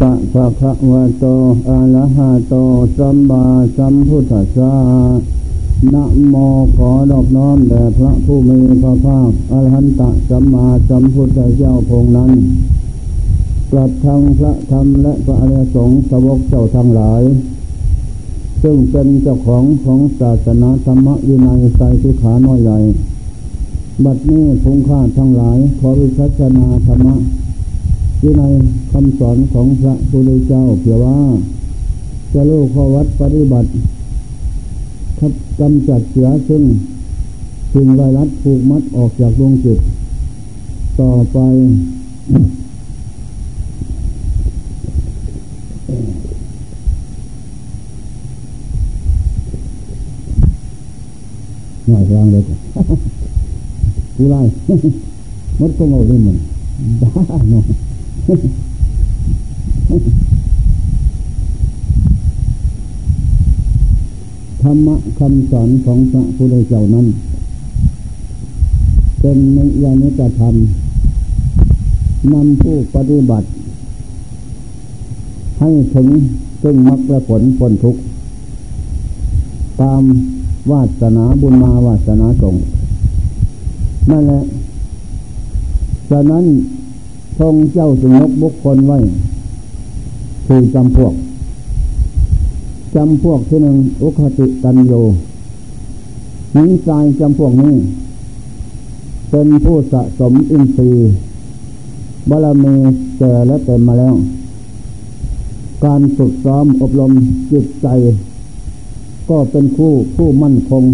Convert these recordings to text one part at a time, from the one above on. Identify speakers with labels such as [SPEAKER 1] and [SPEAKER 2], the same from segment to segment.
[SPEAKER 1] สะภะคะวะโตอะระหะโตสัมมาสัมพุทธัสสะนะโมขอดอกน้อมแด่พระผู้มีพระภาคอรหันตสัมมาสัมพุทธเจ้าพงนั้นกลับทางพระธรรมและพระอริยสงฆ์สวกเจ้าทั้งหลาย ซึ่งเป็นเจ้าของของศาสนาธรรมวินัยไตรสุขาน้อยใหญ่ บัดนี้พงค่าทั้งหลายขอวิชัชนาธรรมะ วินัยคำสอนของพระพุทธเจ้าเผื่อว่าจะรู้ข้อวัดปฏิบัติคัดกำจัดเสียซึ่งสิ่งไวรัสผูกมัดออกจากดวงจิต ต่อไป หน่อยรางเลยกูไล่มดก็งงเลยมันบ้าเนาะ ธรรมะคำสอนของพระพุทธเจ้านั้น เป็นนิยานิกธรรมนำผู้ปฏิบัติ ให้ถึงซึ่งมรรคผลผลทุกข์ตามวาสนาบุญมาวาสนาสงนั่นแหละฉะนั้น ทรงเจ้าจึงยกบุคคลไว้ คือจำพวกจำพวกที่หนึ่งอุคติตันโยหญิงชายจำพวกนี้ เป็นผู้สะสมอินทรีย์บารมีแก่และเต็มมาแล้ว การฝึกซ้อมอบรมจิตใจ ก็เป็นคู่ผู้มั่นคง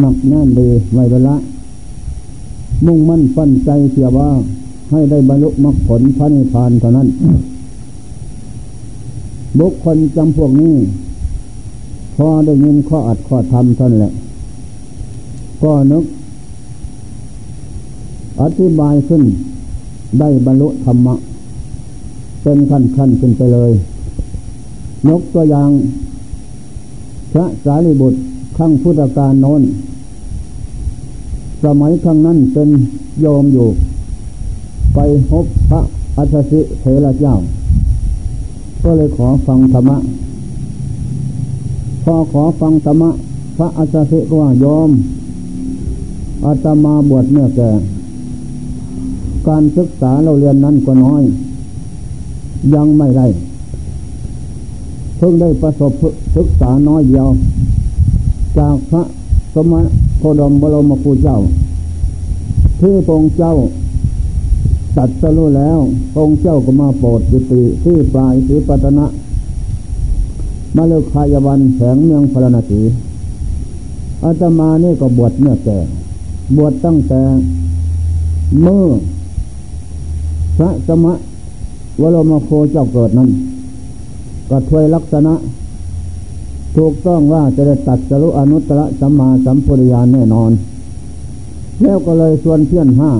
[SPEAKER 1] หนักแน่นดีไว้เวลามุ่งมั่นปั้นใจเสียว่า ให้ได้บรรลุมรรคผลพระนิพพานเท่านั้น บุคคลจำพวกนี้ พอได้ยินข้ออัดข้อทำท่านแหละ ก็นึก อธิบายขึ้นได้บรรลุธรรมะ เป็นขั้นขั้นขึ้นไปเลย ยกตัวอย่าง พระสารีบุตรขั้งพุทธการโน้น สมัยครั้งนั้นเป็นโยมอยู่ ไปพบพระอัศสิเทระเจ้า ก็เลยขอฟังธรรมะ พอขอฟังธรรมะ พระอัศสิก็ว่ายอมอาตมาบวชเมื่อแก่การศึกษาเราเรียนนั้นก็น้อย ยังไม่ได้ เพิ่งได้ประสบศึกษาน้อยเดียว จากพระสมณโคดมบรมครูเจ้าที่พงเจ้า ตัดสรู้แล้วองค์เจ้าก็มาโปรดจุติที่ปลายสีปัตนะมาเลคายวันแสงเมืองพระนาทีอาตมานี่ก็บวชเมื่อแก่ บวชตั้งแต่เมื่อพระสมะวโรมโคเจ้าเกิดนั้น ก็ถวยลักษณะ ถูกต้องว่าจะได้ตัดสรุอนุตตรสัมมาสัมพุทธญาณแน่นอน แล้วก็เลยชวนเพื่อนห้า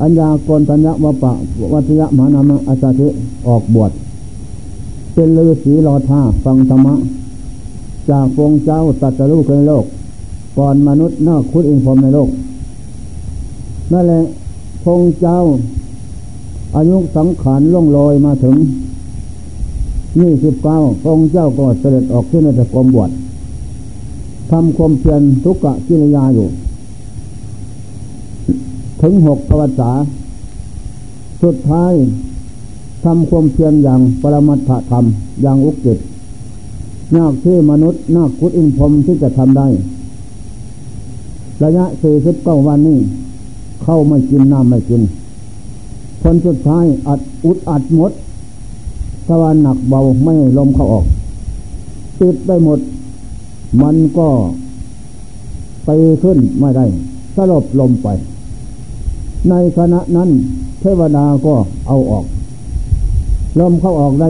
[SPEAKER 1] อัญญากรตัญญวปะวัตยมานามะอาสาธิออกบวชเป็นฤาษีรอท่าฟังธรรมะ จากพงเจ้าตัดสรุในโลก ก่อนมนุษย์นอกคุดอินพรมในโลก นั่นแหละพงเจ้า อายุสังขารล่องลอยมาถึงยี่สิบเก้าพงเจ้าก็เสด็จออกขึ้นในต่กรมบวชทำความเพียรทุกกะกิริยาอยู่ ถึงหกประวัติศาสุดท้ายทำความเพียรอย่างปรมัตถธรรมอย่างอุกฤษนากที่มนุษย์นากคุดอินพรมที่จะทำได้ ระยะสี่สิบเก้าวันนี้ เข้าไม่กินน้ำไม่กิน คนสุดท้ายอัดอุดอัดหมดสวรรหนักเบาไม่ลมเข้าออก ติดได้หมด มันก็ไปขึ้นไม่ได้ สลบลมไป ในขณะนั้นเทวดาก็เอาออก ลมเข้าออกได้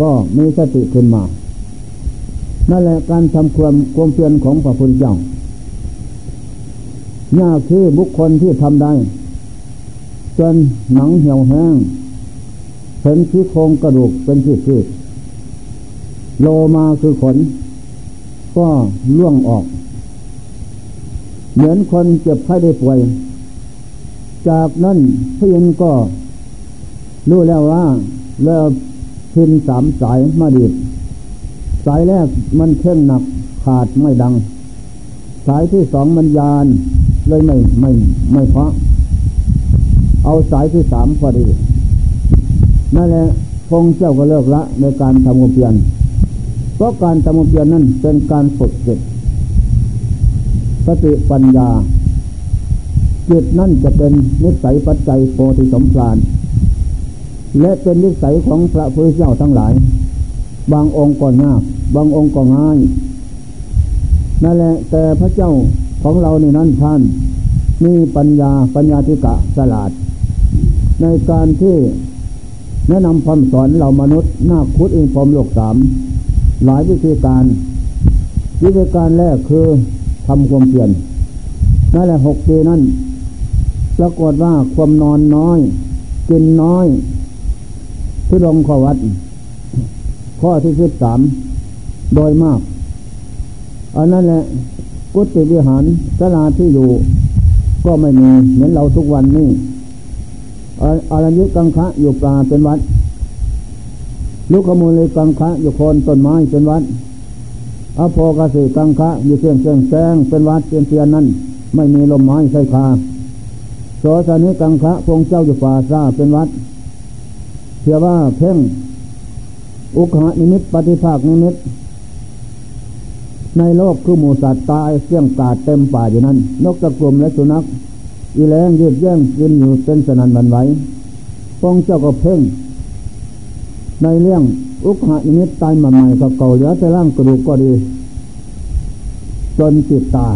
[SPEAKER 1] ก็มีสติขึ้นมา นั่นแหละการทำความความเพียรของพระพุทธเจ้ายากคือบุคคลที่ทำได้ จนหนังเหี่ยวแห้งเห็นที่โครงกระดูกเป็นที่พืชโลมาคือขน ก็ล่วงออก เหมือนคนเจ็บไข้ได้ป่วย จากนั้นพยินก็รู้แล้วว่าแล้วพินสามสายมาดีดสายแรกมันเข้มหนักขาดไม่ดัง สายที่สองมันยานเลยไม่ไม่ไม่เพาะ เอาสายที่สามพอดี นั่นแหละพงเจ้าก็เลิกละในการทำความเพียรเพราะการทำความเพียรนั้นเป็นการฝึกจิตสติปัญญา จิตนั่นจะเป็นนิสัยปัจจัยโพธิสมภารและเป็นนิสัยของพระพุทธเจ้าทั้งหลาย บางองค์ก็ยากบางองค์ก็ง่ายนั่นแหละแต่พระเจ้าของเราในนั้นท่าน มีปัญญาปัญญาธิกะสลาด ในการที่แนะนำคำสอนเรามนุษย์นาคุดอินพรมโลกสามหลายวิธีการ วิธีการแรกคือทำความเพียรนั่นแหละหกปีนั้น ปรากฏว่าความนอนน้อยกินน้อยที่งขวัด ข้อที่สิบสามโดยมาก อันนั้นแหละกุฏิวิหารสลาที่อยู่ ก็ไม่มีเหมือนเราทุกวันนี้อารยุกังคะอยู่ปลาเป็นวัด ลูกขมูลเลยกังคะอยู่โคนต้นไม้เป็นวัดอโภกสิกังคะอยู่เสียงเสียงแสงเป็นวัดเตียนเตียนนั้น ไม่มีลมไม้ใส่คา สสนิกังคะพงเจ้าอยู่ป่าซาเป็นวัดเชื่อว่าเพ่งอุคหานิมิตปฏิภาคนิมิต ในโลกคือหมูสัตว์ตายเสี่ยงกาดเต็มป่าอยู่นั้น นกตะกลุ่มและสุนัขอีแรงยืดแย่งยืนอยู่เป็นสนันบันไหวพงเจ้าก็เพ่ง ในเรื่องอุคหานิมิตตายมาใหม่กับเก่าเหลือแต่ร่างกระดูกก็ดี จนจิตตา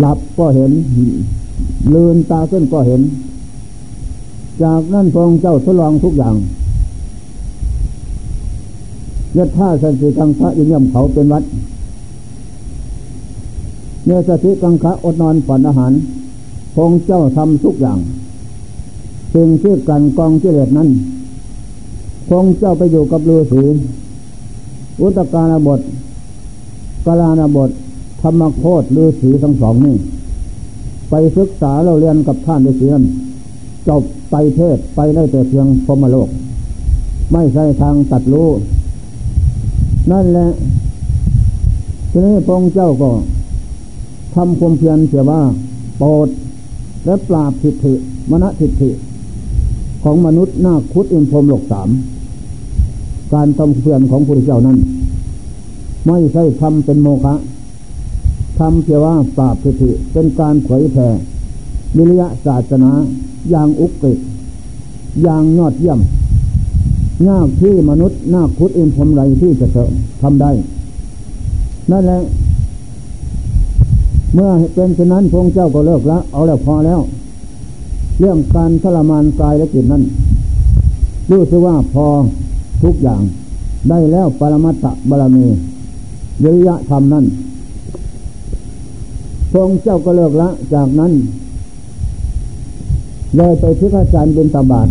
[SPEAKER 1] หลับก็เห็น ลืนตาขึ้นก็เห็น จากนั้นพระเจ้าทดลองทุกอย่างยศท่าสันติกังพระยิย่ำเขาเป็นวัดเนื้อสติกังคะอดนอนฝันอาหารพงเจ้าทำทุกอย่างสิ่งที่กันกองเจริญนั้นพงเจ้าไปอยู่กับฤาษีอุตกาลบทกาลานาบทธรรมโคตรฤาษีทั้งสองนี่ ไปศึกษาเราเรียนกับท่านฤาษีนั้นจบไปเทศไปได้แต่เพียงพมโลก ไม่ใช่ทางตัดรู้นั่นแหละทีนี้พงเจ้าก็ทำความเพียรเสียว่าโปรดและปราบทิฏฐิมณทิฏฐิ ของมนุษย์หน้าคุดอินพรมโลกสาม การทำเพียรของพระเจ้านั้น ไม่ใช่ทำเป็นโมฆะ ทำเพียว่าปราบทิฏฐิเป็นการเผยแผ่วิริยะศาสนาอย่างอุกฤษอย่างยอดเยี่ยมยาที่มนุษย์หน้าคุดอินพรมไรที่จะทำได้ นั่นแหละ เมื่อเป็นเช่นนั้นพระเจ้าก็เลิกแล้ว เอาแล้วพอแล้ว เรื่องการทรมานกายและจิตนั้นรู้สึกว่าพอทุกอย่างได้แล้วปรมัตถบารมีวิริยะธรรมนั้น พระเจ้าก็เลิกละ จากนั้นเลยไปพิฆาจารย์เป็นตบาท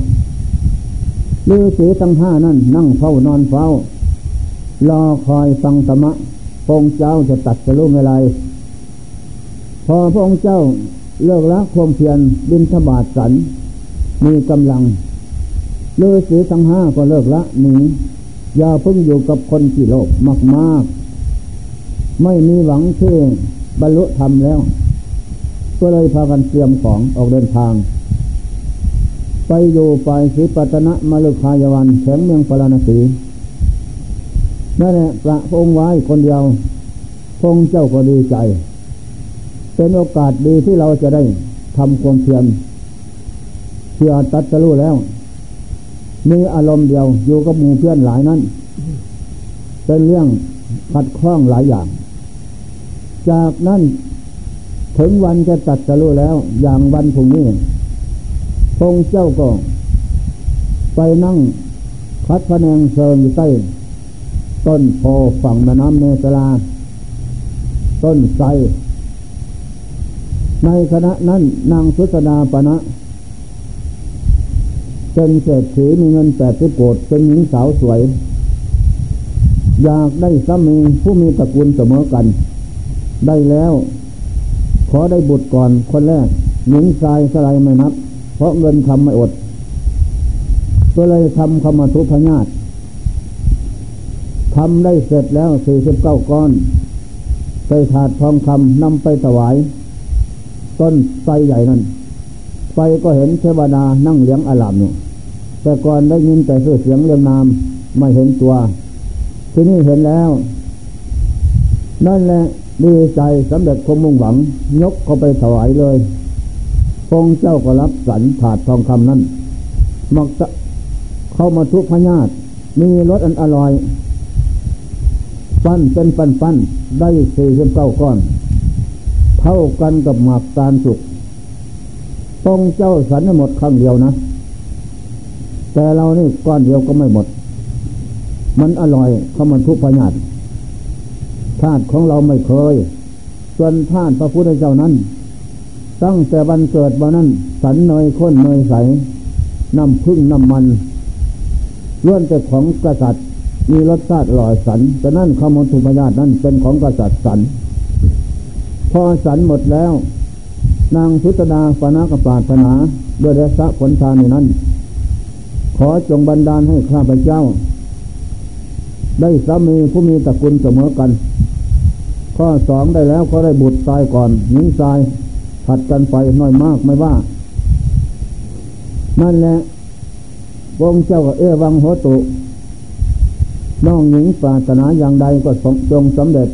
[SPEAKER 1] ฤาษีทั้งห้านั่นนั่งเฝ้านอนเฝ้ารอคอยฟังธรรมะพระเจ้าจะตัดจะรู้เมื่อไรพอพระองค์เจ้าเลิกละความเพียรบินทบาทสัน มีกำลังเลือสีทั้งห้าก็เลิกละหนีอย่าพึ่งอยู่กับคนที่โลภมาก ๆ ไม่มีหวังที่ บรรลุธรรมแล้ว ก็เลยพากันเตรียมของออกเดินทาง ไปอยู่ไปสิปัตนะมลุคายวันแข็งเมืองปราณสีนั่นแหละพระองค์ไว้คนเดียวพงเจ้าก็ดีใจ เป็นโอกาสดีที่เราจะได้ทำความเพียรเพื่อตัดสรู้แล้ว มีอารมณ์เดียวอยู่กับหมู่เพื่อนหลายนั้น เป็นเรื่องขัดข้องหลายอย่าง จากนั้นถึงวันจะตัดสรู้แล้ว อย่างวันพรุ่งนี้พงเจ้าก็ ไปนั่งคัดพแนงเชิงอยู่ใต้ต้นโพฝั่งแม่น้ำเมตลา ต้นไทรในคณะนั้นนางสุสดาปณะเป็นเศรษฐีมีเงินแปดสิบโกดเป็นหญิงสาวสวย อยากได้สามีผู้มีตระกูลเสมอกัน ได้แล้ว ขอได้บุตรก่อนคนแรกหญิงชายสลายไม่นับ เพราะเงินทำไม่อด ก็เลยทำคำมาทุพญาตทำได้เสร็จแล้วสี่สิบเก้าก้อน ไปถาดทองคำนำไปถวาย ต้นไทรใหญ่นั่นไปก็เห็นเทวดานั่งเลี้ยงอาลามอยู่แต่ก่อนได้ยินแต่เสียงเรียงนามไม่เห็นตัว ที่นี่เห็นแล้ว นั่นแหละ ดีใจสำเร็จความมุ่งหวัง ยกเขาไปถวายเลยพงเจ้าก็รับสันถาดทองคำนั้นมักจะเข้ามาทุกพญาตมีรสอันอร่อย ปั้นเป็นปั้นปั้นได้สี่สิบเก้าก้อน เท่ากันกับหมากตาลสุกพงเจ้าสันหมดครั้งเดียวนะ แต่เรานี่ก้อนเดียวก็ไม่หมด มันอร่อยเข้ามาทุกพญาต ธาตุของเราไม่เคย ส่วนธาตุพระพุทธเจ้านั้น ตั้งแต่วันเกิดวันนั้น สันเนยข้นเนยใสน้ำพึ่งน้ำมันล้วนแต่ของกษัตริย์ มีรสชาติอร่อยสันแต่นั่นขมทุพญาตนั้นเป็นของกษัตริย์สัน พอสันหมดแล้ว นางสุตดาปนากปาถนาด้วยเดชะผลทานในนั้น ขอจงบันดาลให้ข้าพเจ้า ได้สามีผู้มีตระกูลเสมอกัน ข้อสองได้แล้วก็ได้บุตรตายก่อนหญิงตายผัดกันไปน้อยมากไม่ว่า นั่นแหละวงเจ้าเอวังโหตุ น้องหญิงปรารถนาอย่างใดก็จงสำเร็จ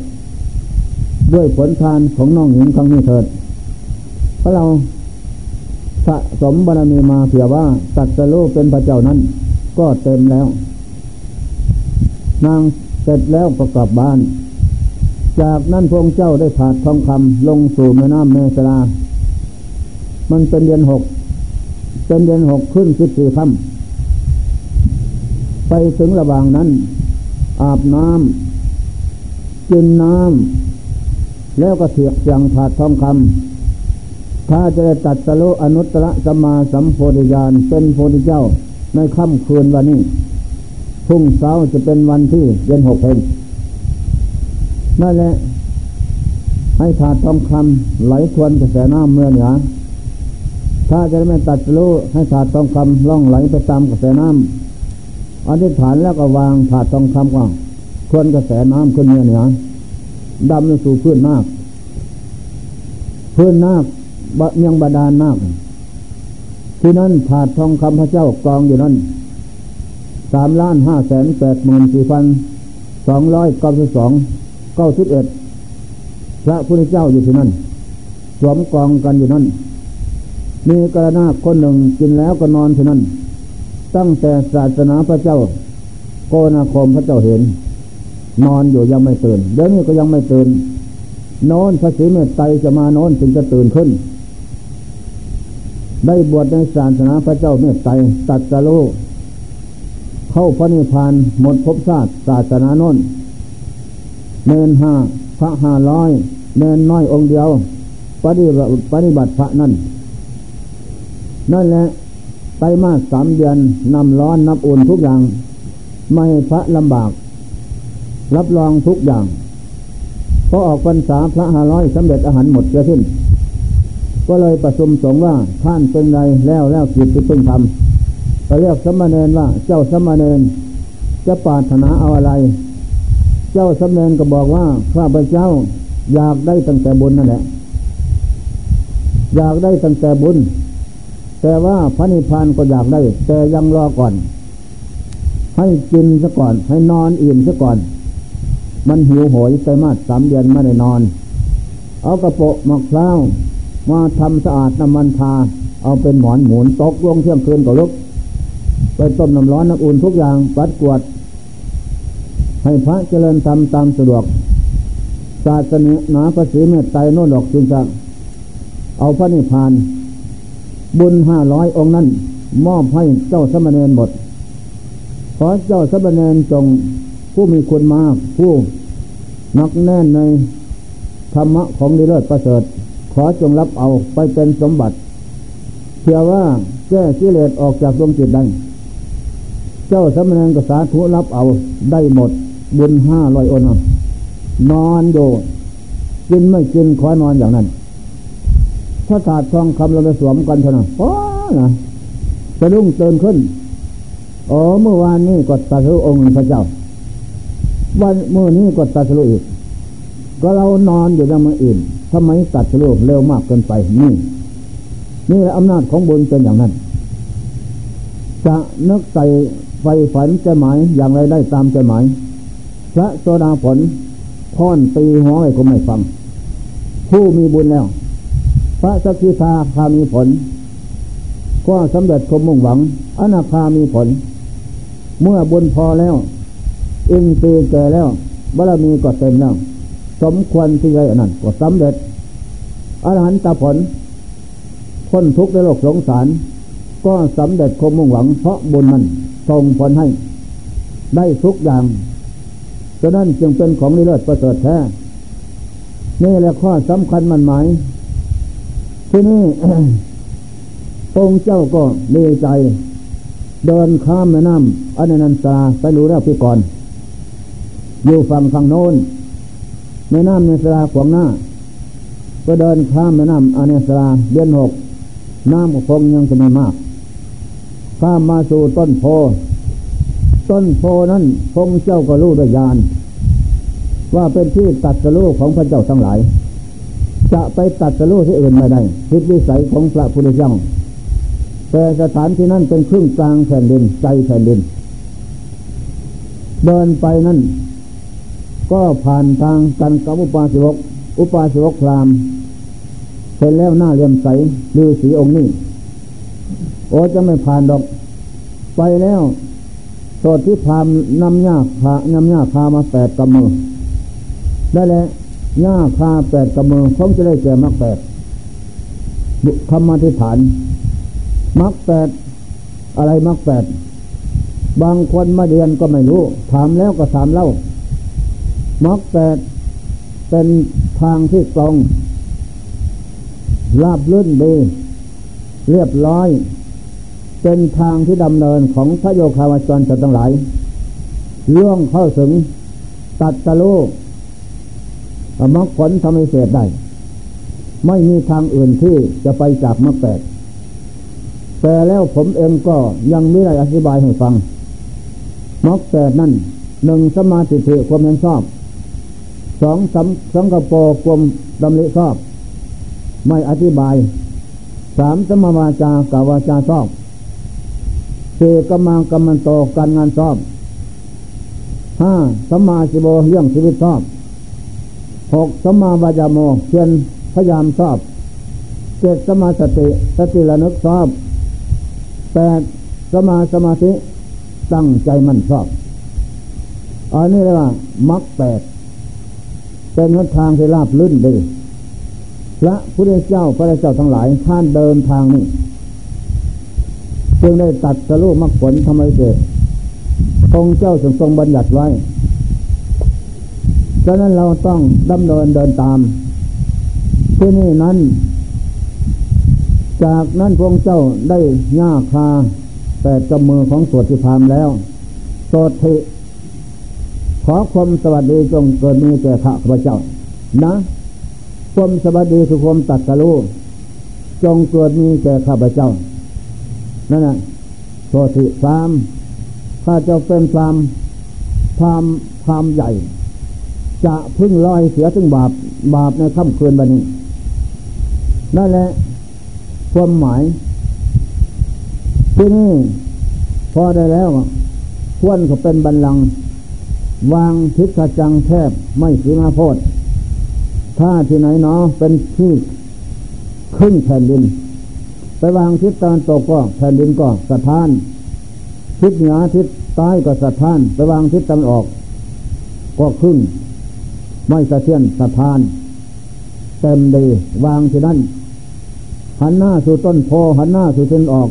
[SPEAKER 1] ด้วยผลทานของน้องหญิงครั้งนี้เถิด เพราะเราสะสมบารมีมาเผื่อว่าสัตว์โลกเป็นพระเจ้านั้น ก็เต็มแล้ว นางเสร็จแล้วประกอบบ้าน จากนั้นพระองค์เจ้าได้ผาดทองคำลงสู่แม่น้ำเมสลา มันเป็นเดือนหกเป็นเดือนหกขึ้นสิบสี่ค่ำไปถึงระหว่างนั้น อาบน้ำกินน้ำแล้วก็เถียกเสียงผาดทองคำถ้าจะได้ตัดสโลอนุตตรสมาสัมโพธิญาณเป็นโพธิเจ้าในค่ำคืนวันนี้พุ่งเช้าจะเป็นวันที่เดือนหกเอง นั่นแหละ ให้ถาดทองคำไหลทวนกระแสน้ำเมื่อเหนือถ้าจะไม่ตัดรู้ให้ถาดทองคำล่องไหลไปตามกระแสน้ำอธิษฐานแล้วก็วางถาดทองคำก่อนทวนกระแสน้ำขึ้นเมื่อเหนือดำลงสู่พื้นนาคพื้นนาคเมียงบาดาลนาคที่นั่นถาดทองคำพระเจ้ากองอยู่นั่นสามล้านห้าแสนแปดหมื่นสี่พันสองร้อยเก้าสิบสอง เก้าสิบเอ็ดพระพุทธเจ้าอยู่ที่นั่นสวมกองกันอยู่นั่น มีกระนาคนหนึ่งกินแล้วก็นอนที่นั่น ตั้งแต่ศาสนาพระเจ้า โกนาคมพระเจ้าเห็น นอนอยู่ยังไม่ตื่นเดี๋ยวนี้ก็ยังไม่ตื่นนอนพระศรีเมตไตรจะมานอนถึงจะตื่นขึ้น ได้บวชในศาสนาพระเจ้าเมตไตรตัดสโลเข้าพระนิพพานหมดภพชาติศาสนาโน้น เนนห้าพระห้าร้อยเนนน้อยองค์เดียว ปฏิบัติปฏิบัติพระนั่น นั่นแหละไตมาสามเดือนนำร้อนนับอุ่นทุกอย่าง ไม่พระลำบาก รับรองทุกอย่างพอออกพรรษาพระห้าร้อยสำเร็จอาหารหมดเสียสิ้นก็เลยประชุมสงว่าท่านเป็นไรแล้วแล้วกิจที่เพิ่งทำก็เรียกสมณเณรว่าเจ้าสมณเณรจะปรารถนาเอาอะไร เจ้าสำเนินก็บอกว่าข้าพเจ้าอยากได้ตั้งแต่บุญนั่นแหละ อยากได้ตั้งแต่บุญ แต่ว่าพระนิพพานก็อยากได้ แต่ยังรอก่อน ให้กินซะก่อน ให้นอนอิ่มซะก่อน มันหิวโหยไปมาสามเดือนไม่ได้นอน เอากระโปะมะพร้าวมาทำสะอาดน้ำมันทา เอาเป็นหมอนหมุนตกลงเที่ยงคืนก็ลุก ไปต้มน้ำร้อนน้ำอุ่นทุกอย่างปัดกวด ให้พระเจริญธรรมตามสะดวก ศาสนาพระศรีเมตไตรโนดอกจึงจะเอาพระนิพพาน บุญห้าร้อยองค์นั้น มอบให้เจ้าสมณเณรหมด ขอเจ้าสมณเณรจงผู้มีคุณมาก ผู้นักแน่นในธรรมะของดีเลิศประเสริฐ ขอจงรับเอาไปเป็นสมบัติเชื่อว่าแก้กิเลสออกจากดวงจิตได้เจ้าสมณเณรก็สาธุรับเอาได้หมด บุญห้าร้อยโอนนอนโยกินไม่กินขอนอนอย่างนั้นถ้าถาดทองคำเราไปสวมกันเท่านั้นโอ้นะจะรุ่งเตือนขึ้นอ๋อเมื่อวานนี้ก็ตัสู้องค์พระเจ้า วันเมื่อนี้ก็ตัสู้อีก ก็เรานอนอยู่ยังมืออื่นทำไมตัดสู้เร็วมากเกินไปนี่นี่แหละอำนาจของบุญเป็นอย่างนั้น จะนึกใส่ไฟฝันใจหมายอย่างไรได้ตามใจหมาย พระโสดาผลพ่อนตีหัวให้คนไม่ฟัง ผู้มีบุญแล้ว พระสกิทาคามีผล ก็สำเร็จคมมุ่งหวัง อนาคามีผล เมื่อบุญพอแล้วอิงตีแก่แล้วบารมีก็เต็มแล้ว สมควรที่จะนั่นก็สำเร็จอรหันตผลพ้นทุกข์ในโลกสงสาร ก็สำเร็จคมมุ่งหวัง เพราะบุญนั้นส่งผลให้ ได้ทุกอย่าง ฉะนั้นจึงเป็นของนิเลิศประเสริฐแท้นี่แหละข้อสำคัญมันหมาย ที่นี่องค์เจ้าก็ดีใจ เดินข้ามแม่น้ำอนันตาไปรู้แล้วพี่ก่อน อยู่ฝั่งฝั่งโน้นแม่น้ำเนสราขวางหน้า ก็เดินข้ามแม่น้ำอเนสราเดือนหกน้ำคงยังจะไม่มาก ข้ามมาสู่ต้นโพ ต้นโพนั้นพงเจ้าก็รู้ด้วยญาณว่าเป็นที่ตัดสรู้ของพระเจ้าทั้งหลาย จะไปตัดสรู้ที่อื่นไม่ได้ทิศวิสัยของพระพุทธเจ้าแต่สถานที่นั้นเป็นครึ่งกลางแผ่นดินใจแผ่นดิน เดินไปนั่น ก็ผ่านทางกันกับอุปาสิวกอุปาสิวกพรามเสร็จแล้วหน้าเรียมใสฤาษีองค์นี้โอ้จะไม่ผ่านดอก ไปแล้ว สดที่พามนำหญ้าคานำหญ้าคามาแปดกำมือได้แล้วหญ้าคาแปดกำมือคงจะได้แก่มรรคแปดคำมาที่ฐานมรรคแปดอะไรมรรคแปดบางคนมาเรียนก็ไม่รู้ ถามแล้วก็ถามเล่ามรรคแปดเป็นทางที่ตรงราบลื่นดี เรียบร้อย เป็นทางที่ดำเนินของพระโยคาวจรจะทั้งหลายล่วงเข้าถึงตัดตะลุมรรคผลทำให้เสดได้ ไม่มีทางอื่นที่จะไปจากมรรคแปดแต่แล้วผมเองก็ยังไม่ได้อธิบายให้ฟังมรรคแปดนั่นหนึ่งสมาธิิความเห็นชอบสองสังสังกปรความดำริชอบ ไม่อธิบายสามสมาวาจากาวาจาชอบ สี่กำมังกำมันโตการงานชอบห้าสัมมาสิโบเรื่องชีวิตชอบหกสัมาวายโมเพียนพยายามชอบเจ็ดสมาสติสติระนึกชอบแปดสมาสมาธิตั้งใจมั่นชอบอันนี้เรียกว่ามักแปดเป็นหนทางที่ราบลื่นดีพระพุทธเจ้าพระเจ้าทั้งหลายท่านเดินทางนี้ จึงได้ตัดสรุปมรรคผลทำไมเกิดองค์เจ้าทรงทรงบัญญัติไว้ดังนั้นเราต้องดำเนินเดินตาม ที่นี่นั้น จากนั้นพระองค์เจ้าได้ย่าคาแต่จมือของสวดที่พามแล้วโสธิขอความสวัสดีจงเกิดมีแก่ข้าพระเจ้า นะความสวัสดีคือความตัดสรุจงเกิดมีแก่ข้าพเจ้า นั่นแหละโสติพรามถ้าจะเป็นพรามพรามพรามใหญ่ จะพึ่งลอยเสียถึงบาปบาปในค่ำคืนวันนี้ นั่นแหละความหมาย ที่นี่พอได้แล้วควรก็เป็นบันลัง วางทิศจังแทบไม่สีมาโพดถ้าที่ไหนเนาะเป็นที่ขึ้นแผ่นดิน ไปวางทิศตะวันตกก็แผ่นดินก็สะท้าน ทิศเหนือทิศใต้ก็สะท้าน ไปวางทิศตะวันออก ก็ครึ่งไม่สะเทือนสะท้าน เต็มดีวางที่นั่นหันหน้าสู่ต้นโพหันหน้าสู่ต้นออก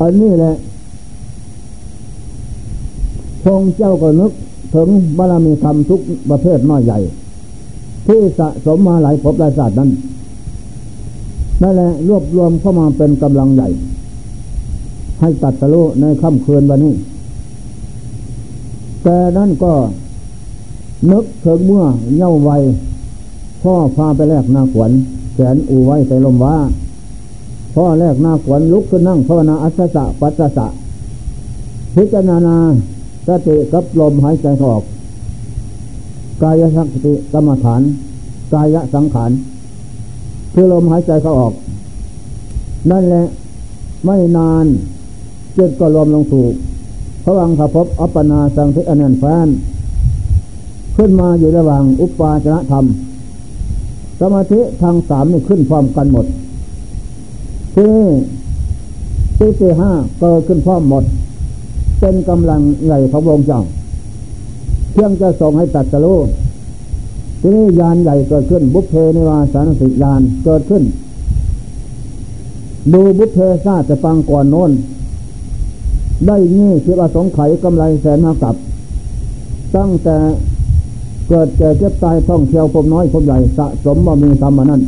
[SPEAKER 1] อันนี้แหละพงเจ้าก็นึกถึงบารมีธรรมทุกประเภทน้อยใหญ่ ที่สะสมมาหลายภพหลายศาสตร์นั้น นั่นแหละรวบรวมเข้ามาเป็นกำลังใหญ่ ให้ตัดสรุในค่ำคืนวันนี้ แต่นั่นก็นึกถึงเมื่อเย่าวัยพ่อพาไปแลกนาขวัญแขนอูไว้ใส่ลมว่า พ่อแลกนาขวัญลุกขึ้นนั่งภาวนาอัศสะปัสสะ พิจารณาสติกับลมหายใจออก กายสังติกรรมฐาน กายสังขาร คือลมหายใจเขาออก นั่นแหละ ไม่นานจิตก็รวมลงสู่พระวังขพบอัปปนาสังเทอนันแฟน ขึ้นมาอยู่ระหว่างอุปาจารธรรม สมาธิทางสามนี่ขึ้นพร้อมกันหมดที่ที่ที่ห้าเกิดขึ้นพร้อมหมด เป็นกำลังใหญ่ขององค์เจ้าเพียงจะส่งให้ตัดสโล ทีนี้ยานใหญ่เกิดขึ้น บุพเพในวาสานสิยานเกิดขึ้น ดูบุพเพซาจะฟังก่อนโน้น ได้นี่คืออสงไขยกำไรแสนมากับ ตั้งแต่เกิดแก่เจ็บตายท่องเที่ยวพมน้อยพมใหญ่สะสมมามีธรรมานั้น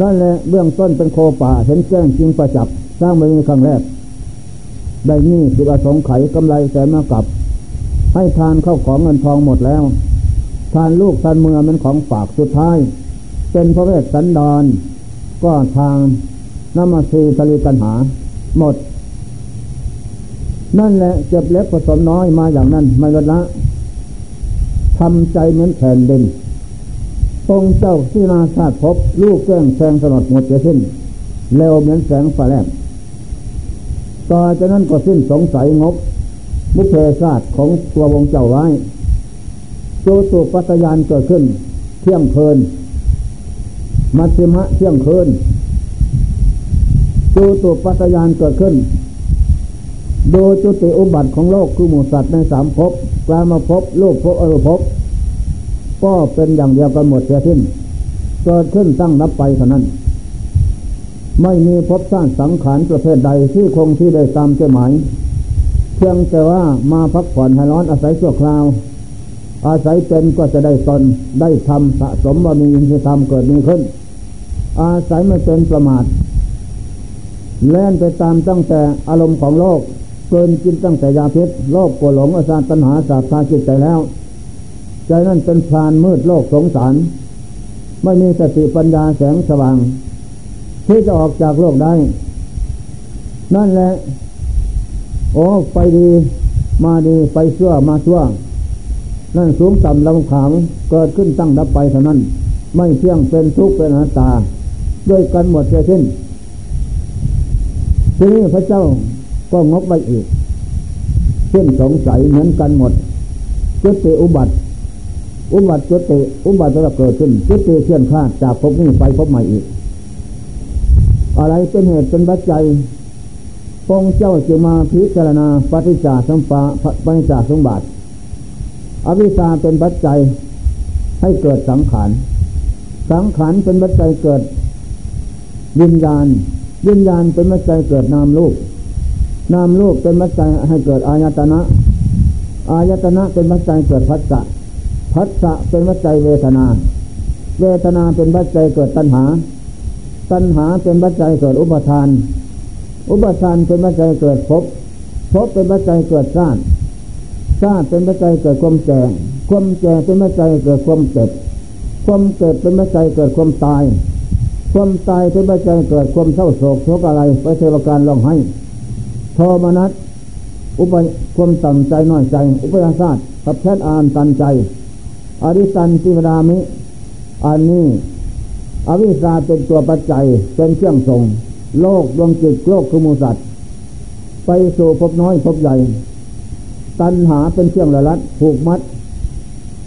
[SPEAKER 1] นั่นแหละเบื้องต้นเป็นโคป่าเห็นแจ้งจริงประจับ สร้างมามีครั้งแรก ได้นี่คืออสงไขยกำไรแสนมากับ ให้ทานเข้าของเงินทองหมดแล้ว ทานลูกทานเมือมันของฝากสุดท้าย เป็นพระเวสสันดร ก็ทางนามาสีตลิตันหา หมด นั่นแหละเจ็บเล็บผสมน้อยมาอย่างนั้นไม่ลดละทำใจเหมือนแผ่นดินตรงเจ้าที่นาชาติพบลูกแก้งแสงสนดหมดจะสิ้นเร็วเหมือนแสงฟ้าแลบต่อจากนั้นก็สิ้นสงสัยงบ มุเพศาสตร์ของตัววงเจ้าไว้ โจตุปัตยานเกิดขึ้น เที่ยงเพลิน มัชฌิมะเที่ยงคืนโจตุปัตยานเกิดขึ้น โดยจุติอุบัติของโลกคือหมูสัตว์ในสามภพกลามาภพโลกภพอรูภพก็เป็นอย่างเดียวกันหมดเสียทิ้นเกิดขึ้นตั้งนับไปเท่านั้น ไม่มีภพสร้างสังขารประเภทใดที่คงที่ได้ตามใจหมาย เพียงแต่ว่ามาพักผ่อนให้ร้อนอาศัยชั่วคราว อาศัยเป็นก็จะได้ตนได้ทำสะสมว่ามีที่ทำเกิดมีขึ้น อาศัยไม่เป็นประมาทแล่นไปตามตั้งแต่อารมณ์ของโลก เกินกินตั้งแต่ยาพิษโลกโกหลงอาสาตัณหาสาบทาจิตใจแล้วใจนั่นเป็นพรานมืดโลกสงสาร ไม่มีสติปัญญาแสงสว่าง ที่จะออกจากโลกได้ นั่นแหละ โอ้ไปดี มาดีไปชื่อมาชั่ว นั่นสูงต่ำลำขามเกิดขึ้นตั้งดับไปเท่านั้น ไม่เที่ยงเป็นทุกข์เป็นอนัตตา ด้วยกันหมดเสียสิ้นทีนี้พระเจ้าก็งบไว้อีกเช่นสงสัยเหมือนกันหมดจุติอุบัติ อุบัติจุติอุบัติจะเกิดขึ้นจุติเชื่อนคาจากภพนี้ไปภพใหม่อีก อะไรเป็นเหตุเป็นปัจจัยพงเจ้าจึงมาพิจารณาปฏิจจสมปาปฏิจจสมบัติ อวิชชาเป็นปัจจัยให้เกิดสังขาร สังขารเป็นปัจจัยเกิดวิญญาณ วิญญาณเป็นปัจจัยเกิดนามลูกนามลูกเป็นปัจจัยให้เกิดอายตนะ อายตนะเป็นปัจจัยเกิดพัสสะพัสสะเป็นปัจจัยเวทนา เวทนาเป็นปัจจัยเกิดตัณหา ตัณหาเป็นปัจจัยเกิดอุปทาน อุปทานเป็นปัจจัยเกิดภพภพเป็นปัจจัยเกิดชาติ ชาติเป็นปัจจัยเกิดความแก่ ความแก่เป็นปัจจัยเกิดความเจ็บ ความเจ็บเป็นปัจจัยเกิดความตาย ความตายเป็นปัจจัยเกิดความเศร้าโศกโศกอะไรไปเทวการร้องให้โทมนัสอุปความต่ำใจน้อยใจ อุปยาศาสตร์กับแพทย์อ่านตันใจ อริสันจิวดามิ อันนี้ อวิชาเป็นตัวปัจจัยเป็นเครื่องส่ง โลกดวงจิตโลกคือมูสัตว์ไปสู่พบน้อยพบใหญ่ ตัณหาเป็นเครื่องละลัดผูกมัด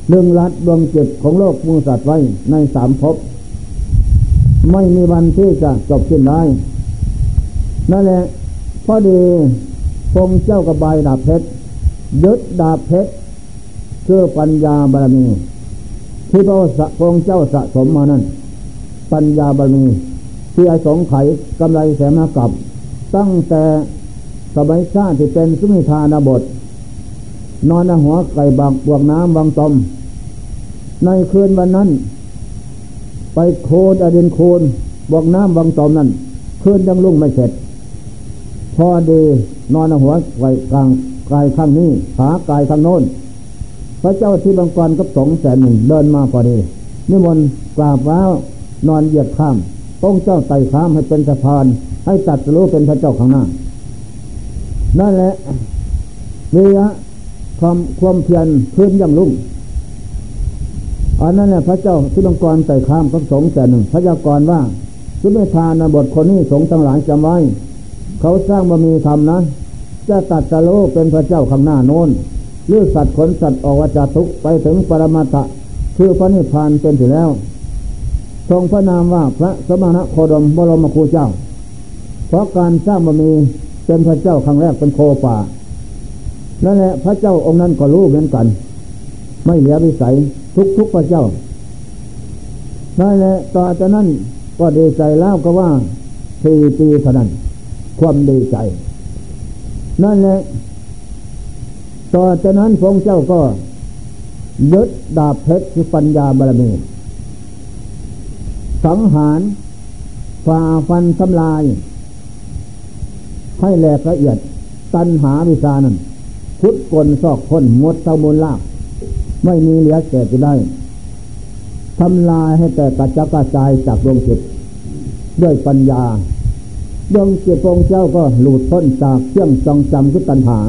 [SPEAKER 1] เรื่องรัดดวงจิตของโลกมูสัตว์ไว้ในสามภพไม่มีวันที่จะจบสิ้นได้ นั่นแหละพอดีพงเจ้ากระบายดาบเพชรยึดดาบเพชรคือปัญญาบารมี ที่พระพงเจ้าสะสมมานั้น ปัญญาบารมีที่อาสงไขกำไรแสมากับ ตั้งแต่สมัยชาติที่เป็นสุมิธานาบท นอนหัวไก่บักบวกน้ำบางตม ในคืนวันนั้น ไปโคนอดินโคนบวกน้ำบางตมนั้นคืนยังลุ่งไม่เสร็จ พอดีนอนหัวไก่กลางกายข้างนี้ขากายข้างโน้น พระเจ้าที่บางกรกับสองแสนหนึ่งเดินมาพอดีนิมนต์กราบว้านอนเหยียดข้ามต้องเจ้าไต่ข้ามให้เป็นสะพาน ให้ตัดรู้เป็นพระเจ้าข้างหน้า นั่นแหละวิยะ ความความเพียรพื้นยังลุ่งอันนั้นแหละพระเจ้าสุลงกรใส่ข้ามพระสงฆ์แต่หนึ่ง พระยากรว่าสุเมธานบทคนนี้สงฆ์ทั้งหลายจำไว้ เขาสร้างบารมีธรรมนะจะตัดสโลกเป็นพระเจ้าข้างหน้าโน้นหรือสัตว์ขนสัตว์ออกวาจาทุกไปถึงปรมาตะคือพระนิพพานเป็นถึงแล้ว ทรงพระนามว่าพระสมณะโคดมบรมครูเจ้า เพราะการสร้างบารมีเป็นพระเจ้าครั้งแรกเป็นโคป่า นั่นแหละพระเจ้าองค์นั้นก็รู้เหมือนกัน ไม่เหลือวิสัยทุกทุกพระเจ้านั่นแหละต่อจากนั้นก็ดีใจแล้วก็ว่าสี่ปีเท่านั้น ความดีใจ นั่นแหละต่อจากนั้นพระเจ้าก็ยึดดาบเพชรคือปัญญาบารมีสังหารฝ่าฟันทำลาย ให้แหลกละเอียด ตันหาวิชานั้น พุทธกลซอกคนหมดเท่ามูลลาบไม่มีเหลือเศษจะได้ทำลายให้แต่กระจัดกระจายจากดวงจิตด้วยปัญญาดวงจิตองเจ้าก็หลุดพ้นจากเครื่องจองจำคือตัณหา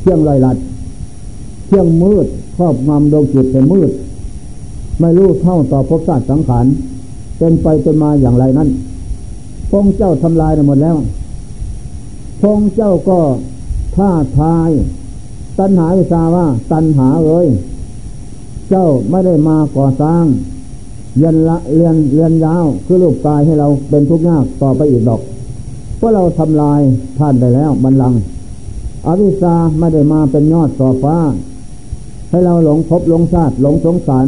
[SPEAKER 1] เครื่องลอยลัด เครื่องมืดครอบงำดวงจิตเป็นมืด ไม่รู้เท่าต่อภพชาติสังขารเป็นไปเป็นมาอย่างไรนั้นพงเจ้าทำลายหมดแล้วพงเจ้าก็ท่าทาย ตัณหาวิชาว่าตัณหาเลยเจ้าไม่ได้มาก่อสร้างเรียนละเรียนเรียนยาวคือลูกกายให้เราเป็นทุกข์ยากต่อไปอีกดอกเพราะเราทำลายท่านไปแล้วบันลังอวิชาไม่ได้มาเป็นยอดต่อฟ้า ให้เราหลงพบหลงชาติหลงสงสาร